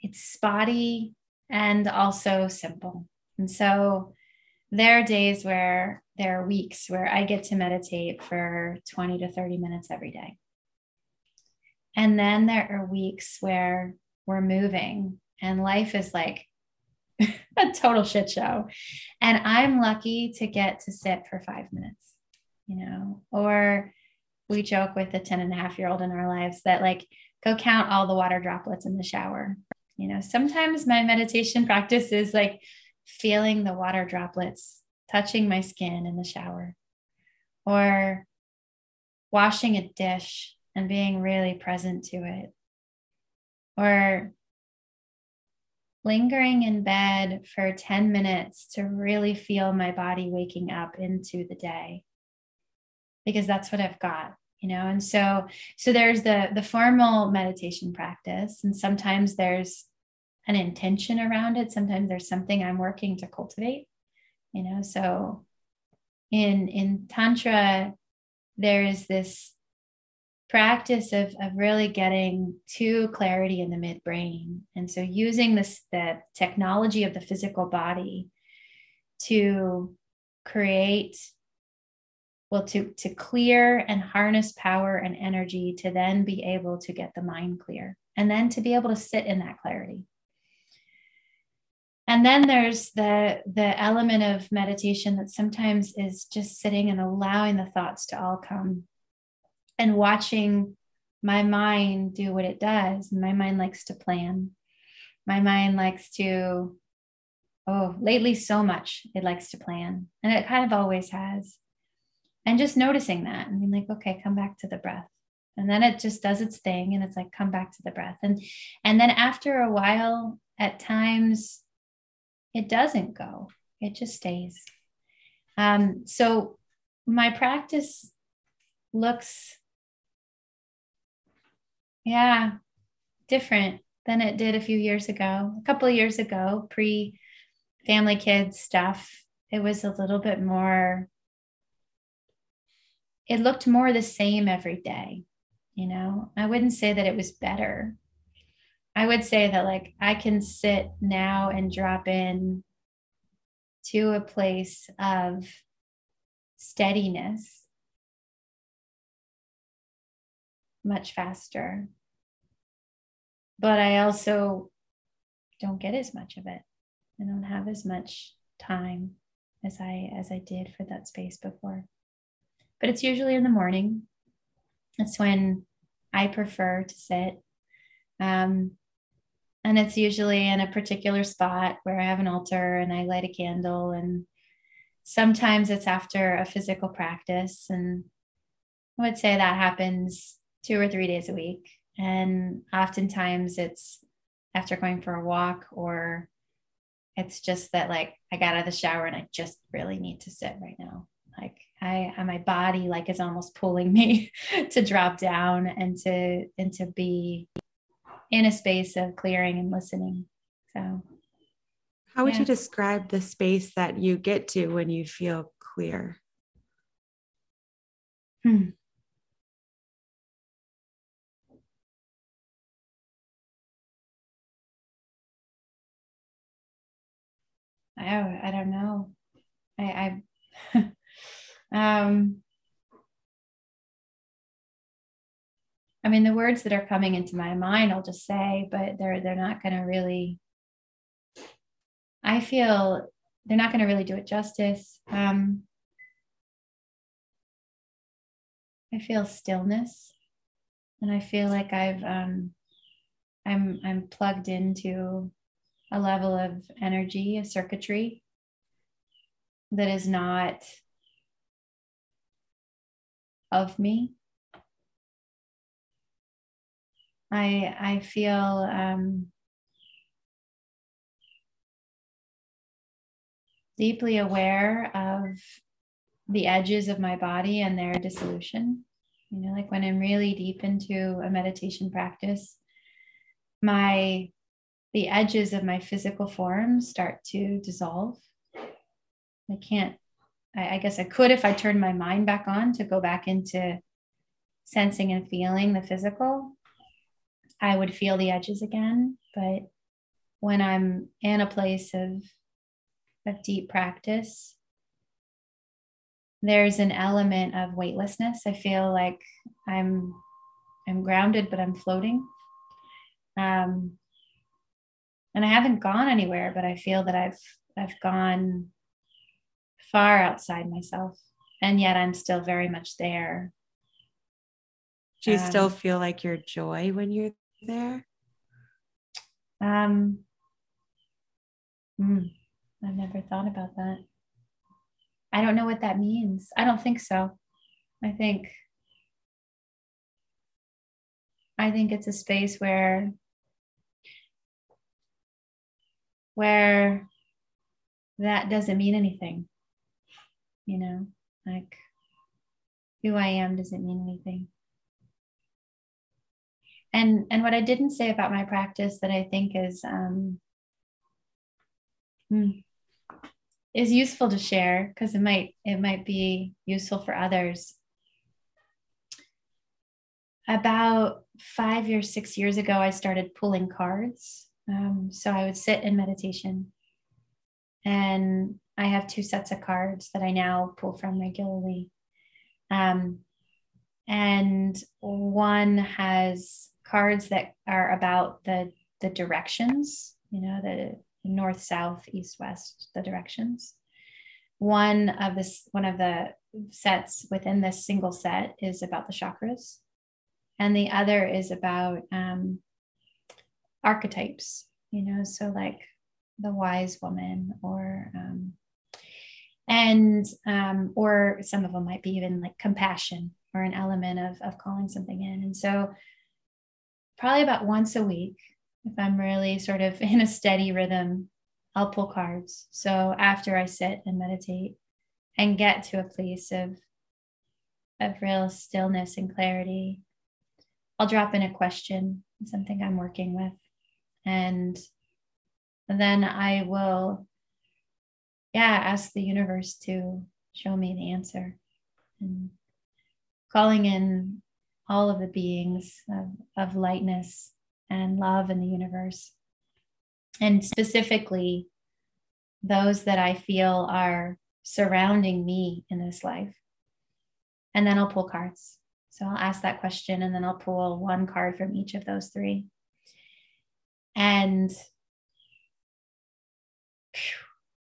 it's spotty and also simple. And so there are days where there are weeks where I get to meditate for 20 to 30 minutes every day. And then there are weeks where we're moving and life is like a total shit show. And I'm lucky to get to sit for five minutes, you know, or we joke with the 10 and a half year old in our lives that like go count all the water droplets in the shower. You know, sometimes my meditation practice is like feeling the water droplets touching my skin in the shower, or washing a dish and being really present to it, or lingering in bed for 10 minutes to really feel my body waking up into the day. Because that's what I've got you know? And so so there's the the formal meditation practice and sometimes there's an intention around it. Sometimes there's something i'm working to cultivate you know? So in in tantra there is this practice of, of really getting to clarity in the midbrain. And so using this the technology of the physical body to create well to to clear and harness power and energy to then be able to get the mind clear and then to be able to sit in that clarity. And then there's the the element of meditation that sometimes is just sitting and allowing the thoughts to all come and watching my mind do what it does. My mind likes to plan. My mind likes to oh lately so much it likes to plan and it kind of always has. And just noticing that and being like okay come back to the breath. And then it just does its thing and it's like come back to the breath. And and then after a while at times it doesn't go, it just stays. Um, so my practice looks, yeah, different than it did a few years ago. A couple years ago, pre family kids stuff, it was a little bit more, it looked more the same every day. You know, I wouldn't say that it was better, I would say that like I can sit now and drop in to a place of steadiness much faster. But I also don't get as much of it. I don't have as much time as I as I did for that space before. But it's usually in the morning. That's when I prefer to sit. Um, and it's usually in a particular spot where I have an altar and I light a candle. And sometimes it's after a physical practice. And I would say that happens two or three days a week. And oftentimes it's after going for a walk or it's just that like I got out of the shower and I just really need to sit right now. Like I, my body like is almost pulling me to drop down and to and to be in a space of clearing and listening. So how would yeah. you describe the space that you get to when you feel clear? Hmm. I, I don't know. I, I um, I mean, the words that are coming into my mind, I'll just say, but they're they're not going to really. I feel they're not going to really do it justice. Um, I feel stillness, and I feel like I've um, I'm I'm plugged into a level of energy, a circuitry that is not of me. I I feel um, deeply aware of the edges of my body and their dissolution. You know, like when I'm really deep into a meditation practice, my the edges of my physical form start to dissolve. I can't, I, I, guess I could if I turned my mind back on to go back into sensing and feeling the physical. I would feel the edges again. But when I'm in a place of, of deep practice, there's an element of weightlessness. I feel like I'm I'm grounded, but I'm floating. Um, and I haven't gone anywhere, but I feel that I've I've gone far outside myself, and yet I'm still very much there. Do you um, still feel like your joy when you're there? Um, mm, I've never thought about that. I don't know what that means. I don't think so. I think I think it's a space where where that doesn't mean anything. You know, like who I am doesn't mean anything. And and what I didn't say about my practice that I think is um, hmm, is useful to share because it might it might be useful for others. About five or six years ago, I started pulling cards um, so I would sit in meditation. And I have two sets of cards that I now pull from regularly. Um, and one has cards that are about the, the directions, you know, the north, south, east, west, the directions. One of this, one of the sets within this single set is about the chakras, and the other is about um, archetypes, you know, so like the wise woman or um, and um, or some of them might be even like compassion or an element of of calling something in. And so probably about once a week, if I'm really sort of in a steady rhythm, I'll pull cards. So after I sit and meditate and get to a place of of real stillness and clarity, I'll drop in a question, something I'm working with and then I will, yeah, ask the universe to show me the answer and calling in all of the beings of, of lightness and love in the universe. And specifically, those that I feel are surrounding me in this life. And then I'll pull cards. So I'll ask that question and then I'll pull one card from each of those three. And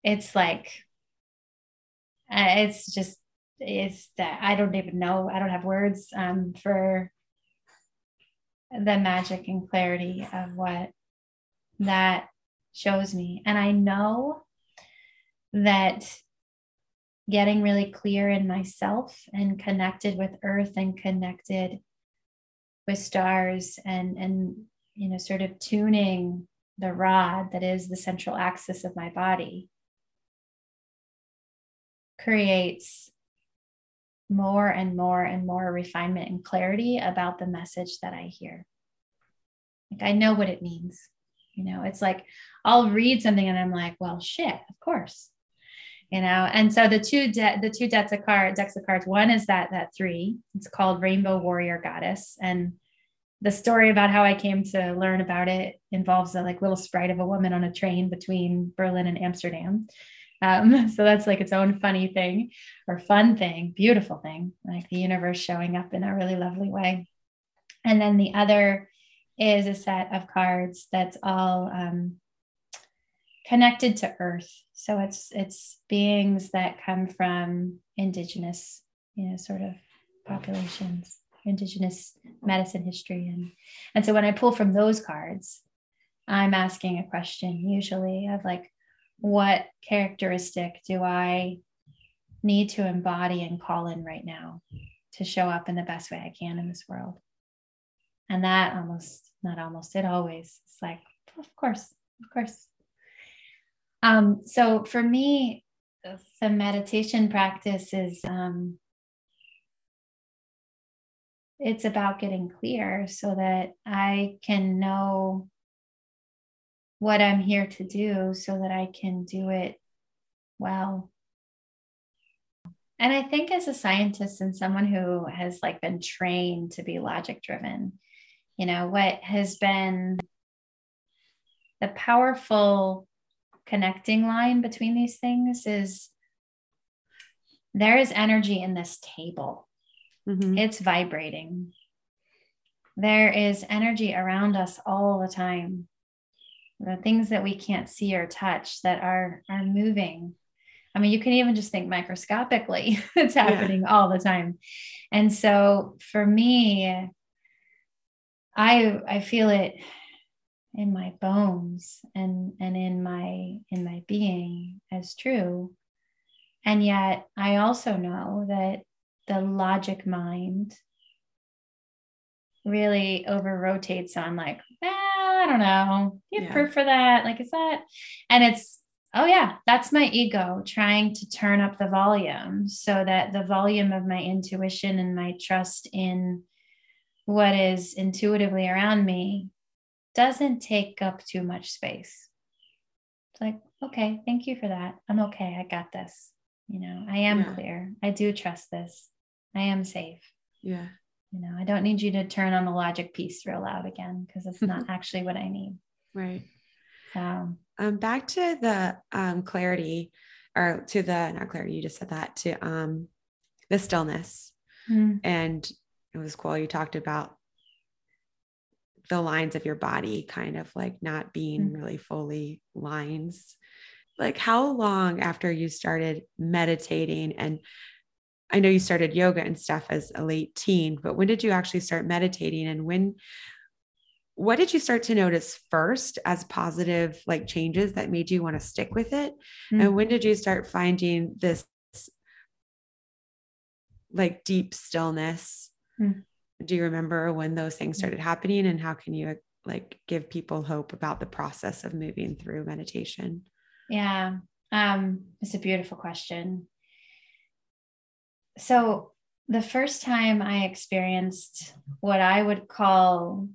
it's like, uh, it's just, it's that I don't even know. I don't have words um, for the magic and clarity of what that shows me. And I know that getting really clear in myself and connected with earth and connected with stars and and you know sort of tuning the rod that is the central axis of my body creates more and more and more refinement and clarity about the message that I hear. Like I know what it means. You know, it's like I'll read something and I'm like, well, shit, of course. You know, and so the two de- the two decks of cards, decks of cards. One is that that three. It's called Rainbow Warrior Goddess, and the story about how I came to learn about it involves a like little sprite of a woman on a train between Berlin and Amsterdam. Um, so that's like its own funny thing or fun thing, beautiful thing, like the universe showing up in a really lovely way. And then the other is a set of cards that's all um, connected to earth so it's it's beings that come from indigenous you know sort of populations indigenous medicine history. And and so when i pull from those cards i'm asking a question usually of like what characteristic do i need to embody and call in right now to show up in the best way i can in this world? And that almost not almost it always it's like of course of course. Um, so for me, the meditation practice is um, it's about getting clear so that I can know what I'm here to do so that I can do it well. And I think as a scientist and someone who has like been trained to be logic driven, you know, what has been the powerful connecting line between these things is there is energy in this table. Mm-hmm. It's vibrating. There is energy around us all the time. The things that we can't see or touch that are are moving. I mean, you can even just think microscopically, it's happening yeah. all the time. And so for me, I I feel it in my bones and and in my in my being as true and yet i also know that the logic mind really over rotates on like well, i don't know you have yeah. proof for that like is that and it's oh yeah that's my ego trying to turn up the volume so that the volume of my intuition and my trust in what is intuitively around me doesn't take up too much space. It's like, okay, thank you for that. I'm okay. I got this. You know, I am yeah. clear. I do trust this. I am safe. Yeah. You know, I don't need you to turn on the logic piece real loud again because it's not actually what I need. Right. So, um, back to the um, clarity or to the not clarity, you just said that to um, the stillness. Mm-hmm. And it was cool. You talked about the lines of your body kind of like not being mm-hmm. really fully lines. Like, how long after you started meditating? And I know you started yoga and stuff as a late teen, but when did you actually start meditating? And when, what did you start to notice first as positive like changes that made you want to stick with it? Mm-hmm. And when did you start finding this like deep stillness? Mm-hmm do you remember when those things started happening and how can you like give people hope about the process of moving through meditation yeah um it's a beautiful question so the first time i experienced what i would call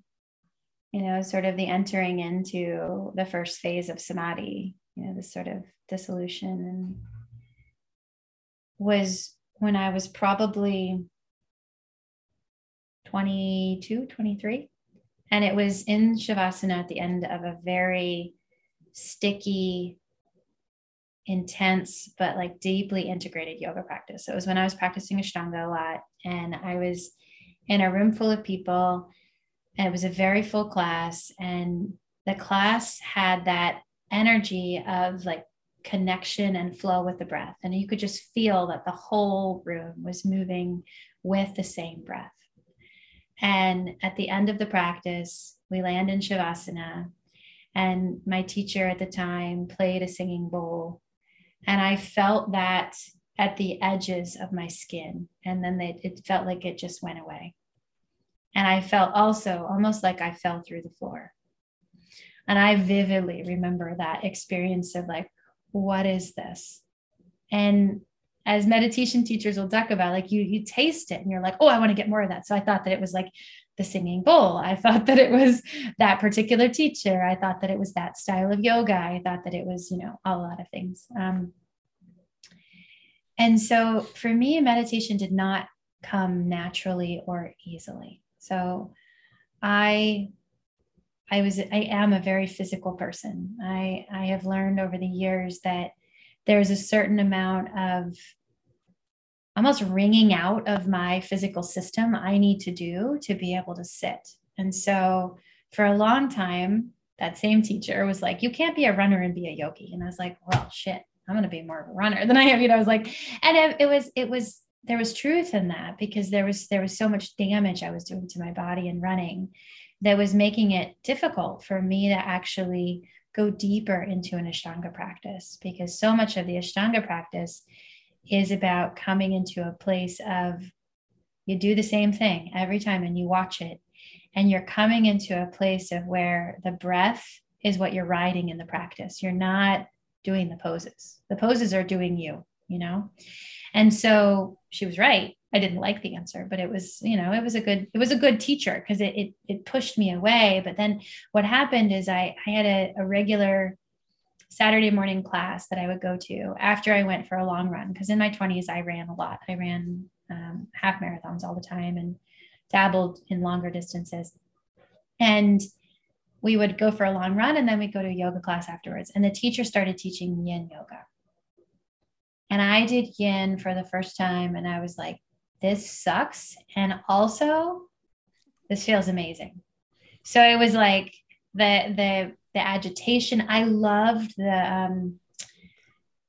you know sort of the entering into the first phase of samadhi you know this sort of dissolution and was when i was probably 22, 23. And it was in Shavasana at the end of a very sticky, intense, but like deeply integrated yoga practice. So it was when I was practicing Ashtanga a lot and I was in a room full of people. And it was a very full class. And the class had that energy of like connection and flow with the breath. And you could just feel that the whole room was moving with the same breath. And at the end of the practice, we land in Shavasana. And my teacher at the time played a singing bowl. And I felt that at the edges of my skin. And then they, it felt like it just went away. And I felt also almost like I fell through the floor. And I vividly remember that experience of like, what is this? And as meditation teachers will talk about, like you you taste it and you're like, oh, I want to get more of that. So I thought that it was like the singing bowl. I thought that it was that particular teacher. I thought that it was that style of yoga. I thought that it was, you know, a lot of things. Um, and so for me, meditation did not come naturally or easily. So I I was I am a very physical person. I I have learned over the years that there's a certain amount of almost wringing out of my physical system I need to do to be able to sit. And so for a long time, that same teacher was like, You can't be a runner and be a yogi. And I was like, Well, shit, I'm going to be more of a runner than I am. You know, I was like, and it, it was, it was, there was truth in that because there was, there was so much damage I was doing to my body and running that was making it difficult for me to actually go deeper into an Ashtanga practice because so much of the Ashtanga practice is about coming into a place of you do the same thing every time and you watch it. And you're coming into a place of where the breath is what you're riding in the practice. You're not doing the poses. The poses are doing you you know? And so she was right. I didn't like the answer, but it was, you know, it was a good, it was a good teacher because it, it, it pushed me away. But then what happened is I, I had a, a regular Saturday morning class that I would go to after I went for a long run. Because in my 20s, I ran a lot. I ran um, half marathons all the time and dabbled in longer distances. And we would go for a long run and then we'd go to a yoga class afterwards. And the teacher started teaching yin yoga. And I did yin for the first time. And I was like, this sucks. And also, this feels amazing. So it was like the the the agitation. I loved the um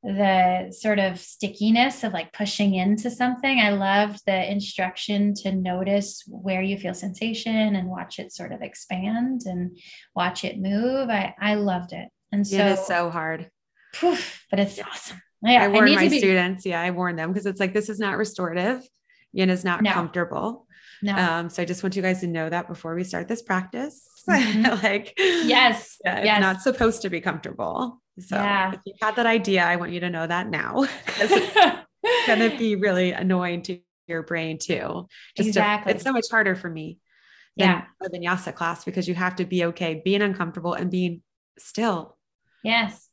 the sort of stickiness of like pushing into something. I loved the instruction to notice where you feel sensation and watch it sort of expand and watch it move. I, I loved it. And so it is so hard. Poof, but it's awesome. Yeah, I warn I my be- students. Yeah, I warn them because it's like this is not restorative. Yin is not no. comfortable. No. Um, so I just want you guys to know that before we start this practice. Mm-hmm. like, yes, yeah, it's yes. not supposed to be comfortable. So yeah. if you had that idea, I want you to know that now. it's gonna be really annoying to your brain too. Just exactly. To, it's so much harder for me than yeah. a vinyasa class because you have to be okay being uncomfortable and being still. Yes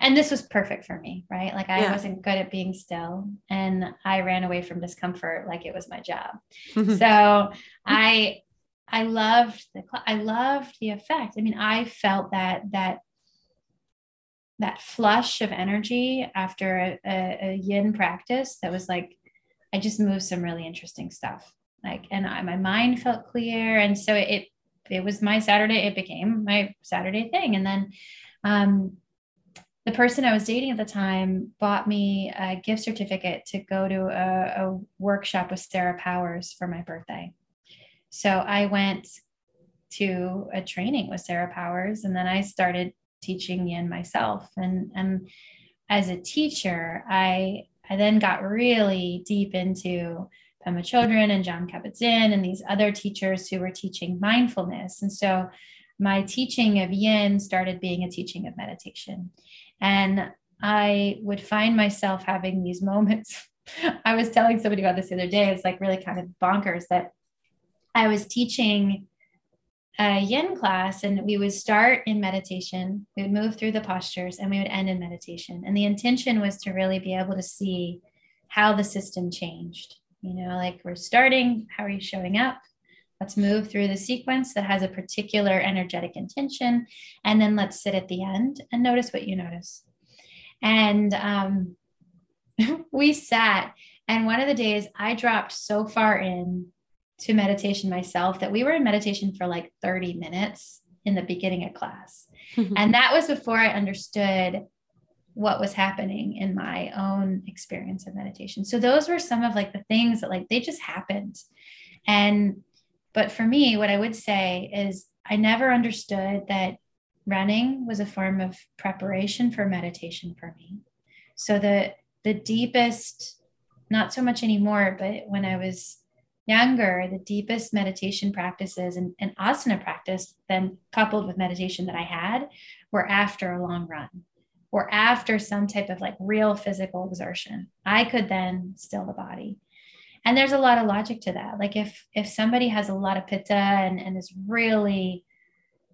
and this was perfect for me right? Like i yeah. wasn't good at being still and i ran away from discomfort like it was my job. So i i loved the i loved the effect. I mean i felt that that that flush of energy after a, a, a yin practice that was like i just moved some really interesting stuff. Like and I, my mind felt clear and so it it was my saturday it became my saturday thing. And then um the person I was dating at the time bought me a gift certificate to go to a, a, workshop with Sarah Powers for my birthday. So I went to a training with Sarah Powers and then I started teaching yin myself. And, and as a teacher, I, I then got really deep into Pema Chödrön and Jon Kabat-Zinn and these other teachers who were teaching mindfulness. And so my teaching of yin started being a teaching of meditation. And I would find myself having these moments. I was telling somebody about this the other day. It's like really kind of bonkers that I was teaching a yin class and we would start in meditation, we would move through the postures and we would end in meditation. And the intention was to really be able to see how the system changed. You know, like we're starting, how are you showing up? Let's move through the sequence that has a particular energetic intention. And then let's sit at the end and notice what you notice. And um, we sat, and one of the days I dropped so far in to meditation myself that we were in meditation for like 30 minutes in the beginning of class. and that was before I understood what was happening in my own experience of meditation. So those were some of like the things that like they just happened. And but for me what I would say is I never understood that running was a form of preparation for meditation for me. So the the deepest not so much anymore, but when I was younger, the deepest meditation practices and, and asana practice, then coupled with meditation that I had, were after a long run or after some type of like real physical exertion. I could then still the body. And there's a lot of logic to that. Like if if somebody has a lot of pitta and, and is really,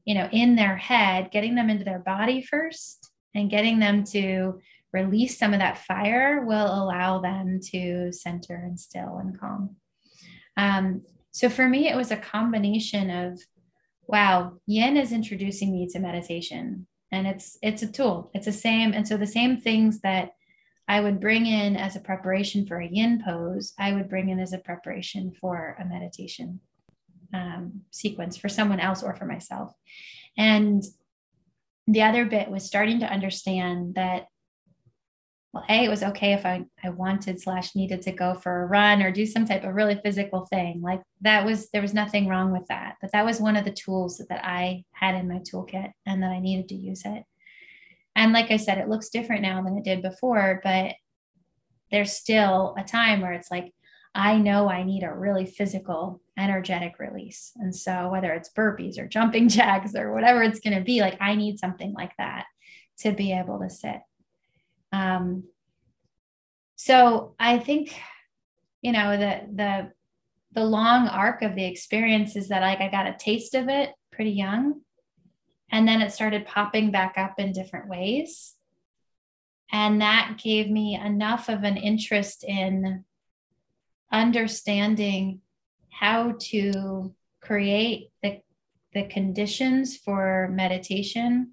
you know, in their head, getting them into their body first and getting them to release some of that fire will allow them to center and still and calm. Um, so for me, it was a combination of, wow, Yin is introducing me to meditation, and it's it's a tool. It's the same, and so the same things that I would bring in as a preparation for a Yin pose, I would bring in as a preparation for a meditation um, sequence for someone else or for myself. And the other bit was starting to understand that well, A, it was okay if I, I wanted slash needed to go for a run or do some type of really physical thing. Like that was, there was nothing wrong with that. But that was one of the tools that I had in my toolkit and that I needed to use it. And like I said, it looks different now than it did before, but there's still a time where it's like, I know I need a really physical, energetic release. And so whether it's burpees or jumping jacks or whatever it's going to be, like I need something like that to be able to sit. Um, so I think, you know, the the the long arc of the experience is that like I got a taste of it pretty young, and then it started popping back up in different ways, and that gave me enough of an interest in understanding how to create the the conditions for meditation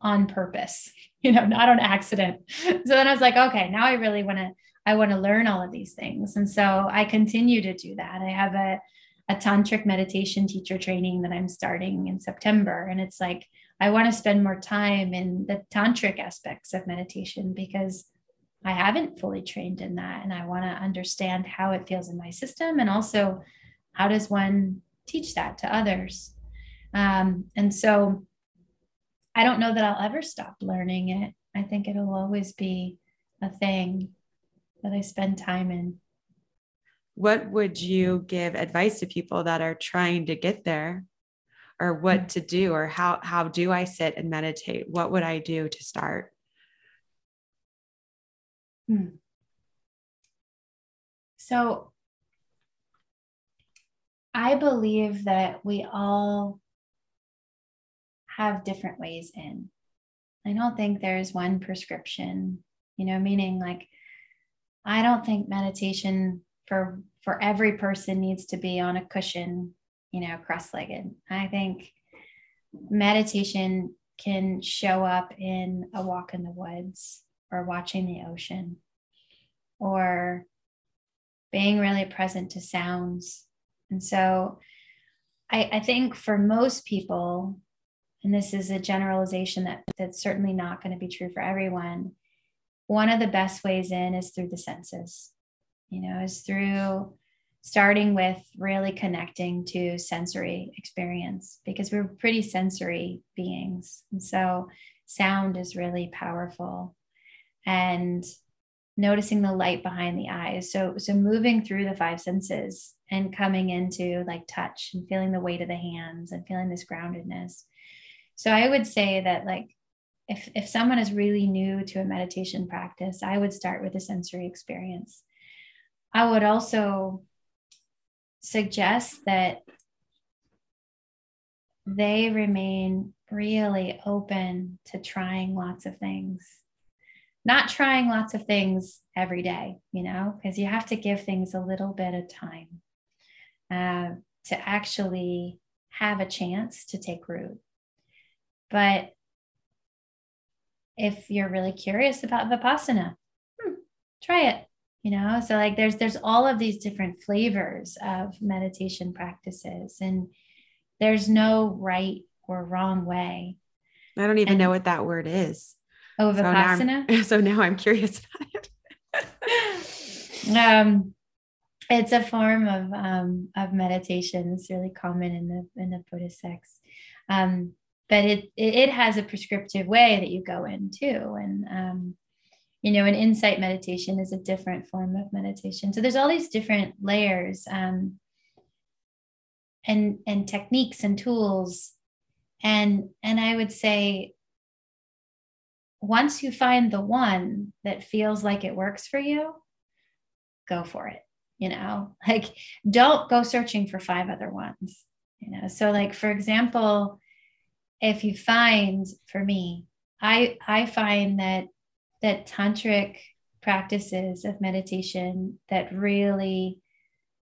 on purpose you know, not on accident. So then I was like, okay, now I really want to, I want to learn all of these things. And so I continue to do that. I have a, a tantric meditation teacher training that I'm starting in September. And it's like, I want to spend more time in the tantric aspects of meditation because I haven't fully trained in that. And I want to understand how it feels in my system and also how does one teach that to others. Um, and so I don't know that I'll ever stop learning it. I think it'll always be a thing that I spend time in. What would you give advice to people that are trying to get there or what to do or how how do I sit and meditate? What would I do to start? Hmm. So I believe that we all have different ways in. I don't think there's one prescription, you know, meaning like I don't think meditation for for every person needs to be on a cushion, you know, cross-legged. I think meditation can show up in a walk in the woods or watching the ocean or being really present to sounds. And so I, I think for most people, and this is a generalization that that's certainly not going to be true for everyone one of the best ways in is through the senses you know is through starting with really connecting to sensory experience because we're pretty sensory beings. And so sound is really powerful. And noticing the light behind the eyes. So so moving through the five senses and coming into like touch and feeling the weight of the hands and feeling this groundedness. So I would say that like if if someone is really new to a meditation practice, I would start with a sensory experience. I would also suggest that they remain really open to trying lots of things. Not trying lots of things every day, you know, because you have to give things a little bit of time uh, to actually have a chance to take root. But if you're really curious about Vipassana, hmm, try it. You know? So like there's there's all of these different flavors of meditation practices and there's no right or wrong way. I don't even and, know what that word is. Oh vipassana so now, so now i'm curious about it. Um it's a form of um of meditation. It's really common in the in the buddhist sects. Um but it it has a prescriptive way that you go in too and um you know, an insight meditation is a different form of meditation. So there's all these different layers um, and and techniques and tools, and and I would say once you find the one that feels like it works for you, go for it. You know, like don't go searching for five other ones. You know, so like for example, if you find for me, I I find that that tantric practices of meditation that really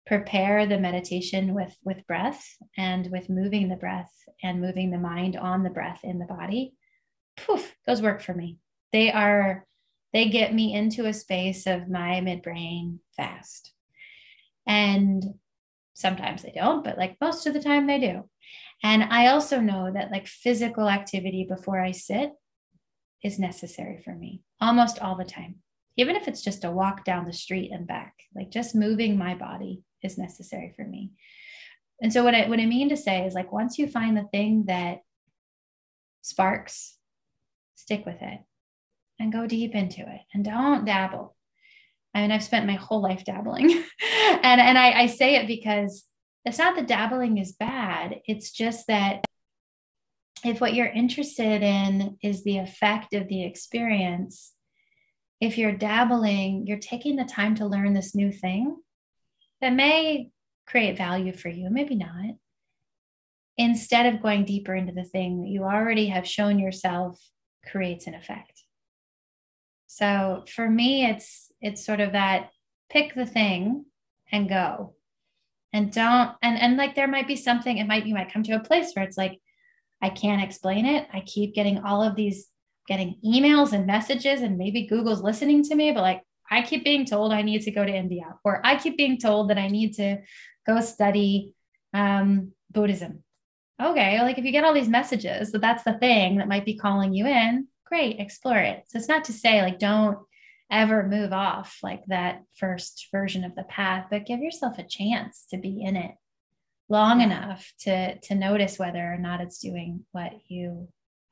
prepare the meditation with with breath and with moving the breath and moving the mind on the breath in the body poof those work for me. They are they get me into a space of my midbrain fast. And sometimes they don't but like most of the time they do. And i also know that like physical activity before i sit is necessary for me almost all the time. Even if it's just a walk down the street and back, like just moving my body is necessary for me. And so what I what I mean to say is like once you find the thing that sparks, stick with it and go deep into it and don't dabble. I mean, I've spent my whole life dabbling. and and I, I say it because it's not that dabbling is bad. It's just that if what you're interested in is the effect of the experience, if you're dabbling, you're taking the time to learn this new thing that may create value for you, maybe not. Instead of going deeper into the thing that you already have shown yourself creates an effect. So for me, it's it's sort of that pick the thing and go. And don't and and like there might be something, it might you might come to a place where it's like, I can't explain it. I keep getting all of these, getting emails and messages, and maybe Google's listening to me, but like I keep being told I need to go to India, or I keep being told that I need to go study um, Buddhism. Okay, like if you get all these messages that that's the thing that might be calling you in, great, explore it. So it's not to say like don't ever move off like that first version of the path, but give yourself a chance to be in it long enough to to notice whether or not it's doing what you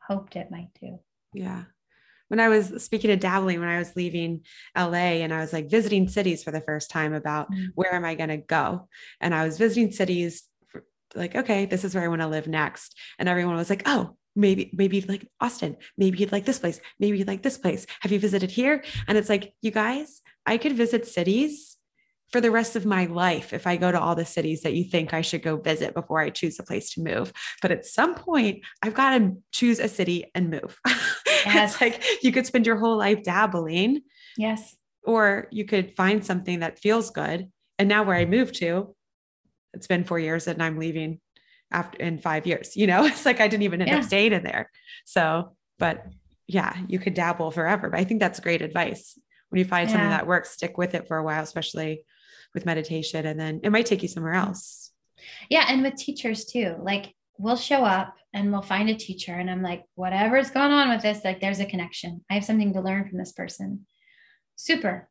hoped it might do. Yeah. When I was speaking of dabbling, when I was leaving LA and I was like visiting cities for the first time about mm-hmm. where am I going to go? And I was visiting cities for, like, okay, this is where I want to live next. And everyone was like, oh, maybe maybe like austin maybe you'd like this place maybe you'd like this place have you visited here and it's like you guys i could visit cities for the rest of my life if I go to all the cities that you think I should go visit before I choose a place to move. But at some point, I've got to choose a city and move. Yes. it's like you could spend your whole life dabbling. Yes. Or you could find something that feels good. And now where I moved to, it's been four years and I'm leaving after in five years. You know, it's like I didn't even end yeah. up staying in there. So, but yeah, you could dabble forever. But I think that's great advice. When you find yeah. something that works, stick with it for a while, especially with meditation and then it might take you somewhere else. Yeah and with teachers too. Like we'll show up and we'll find a teacher and i'm like whatever's going on with this like there's a connection. I have something to learn from this person. Super.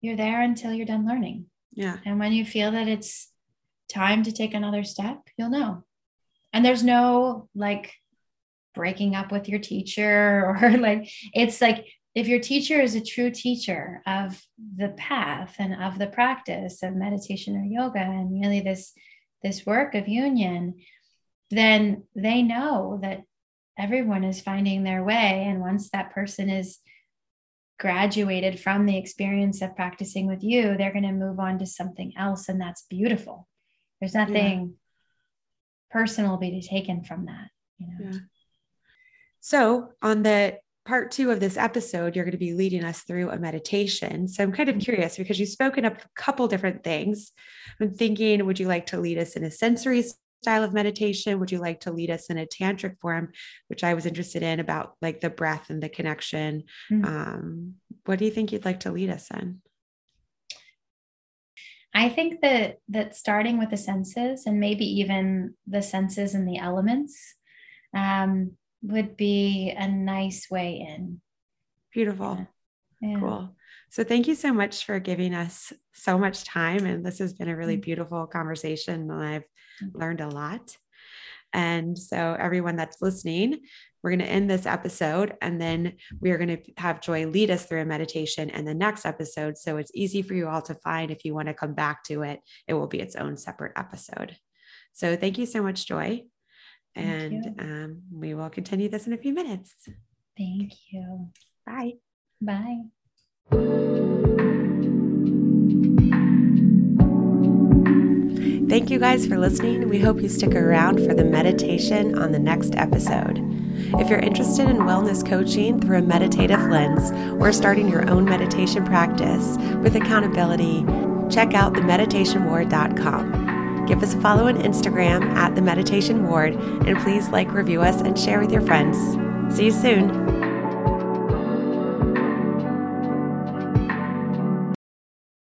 You're there until you're done learning. Yeah. And when you feel that it's time to take another step you'll know. And there's no like breaking up with your teacher or like it's like if your teacher is a true teacher of the path and of the practice of meditation or yoga and really this this work of union then they know that everyone is finding their way and once that person is graduated from the experience of practicing with you they're going to move on to something else and that's beautiful there's nothing yeah. personal be taken from that you know yeah. so on the part two of this episode, you're going to be leading us through a meditation. So I'm kind of curious because you've spoken up a couple different things. I'm thinking, would you like to lead us in a sensory style of meditation? Would you like to lead us in a tantric form, which I was interested in about like the breath and the connection? Mm-hmm. Um, what do you think you'd like to lead us in? I think that that starting with the senses and maybe even the senses and the elements um, would be a nice way in. Beautiful. Yeah. Yeah. Cool. So thank you so much for giving us so much time. And this has been a really mm. beautiful conversation. And I've mm. learned a lot. And so, everyone that's listening, we're going to end this episode and then we are going to have Joy lead us through a meditation and the next episode. So, it's easy for you all to find if you want to come back to it, it will be its own separate episode. So, thank you so much, Joy. And um, we will continue this in a few minutes. Thank you. Bye. Bye. Thank you guys for listening. We hope you stick around for the meditation on the next episode. If you're interested in wellness coaching through a meditative lens or starting your own meditation practice with accountability, check out themeditationward.com. Give us a follow on Instagram at the Meditation Ward and please like, review us, and share with your friends. See you soon.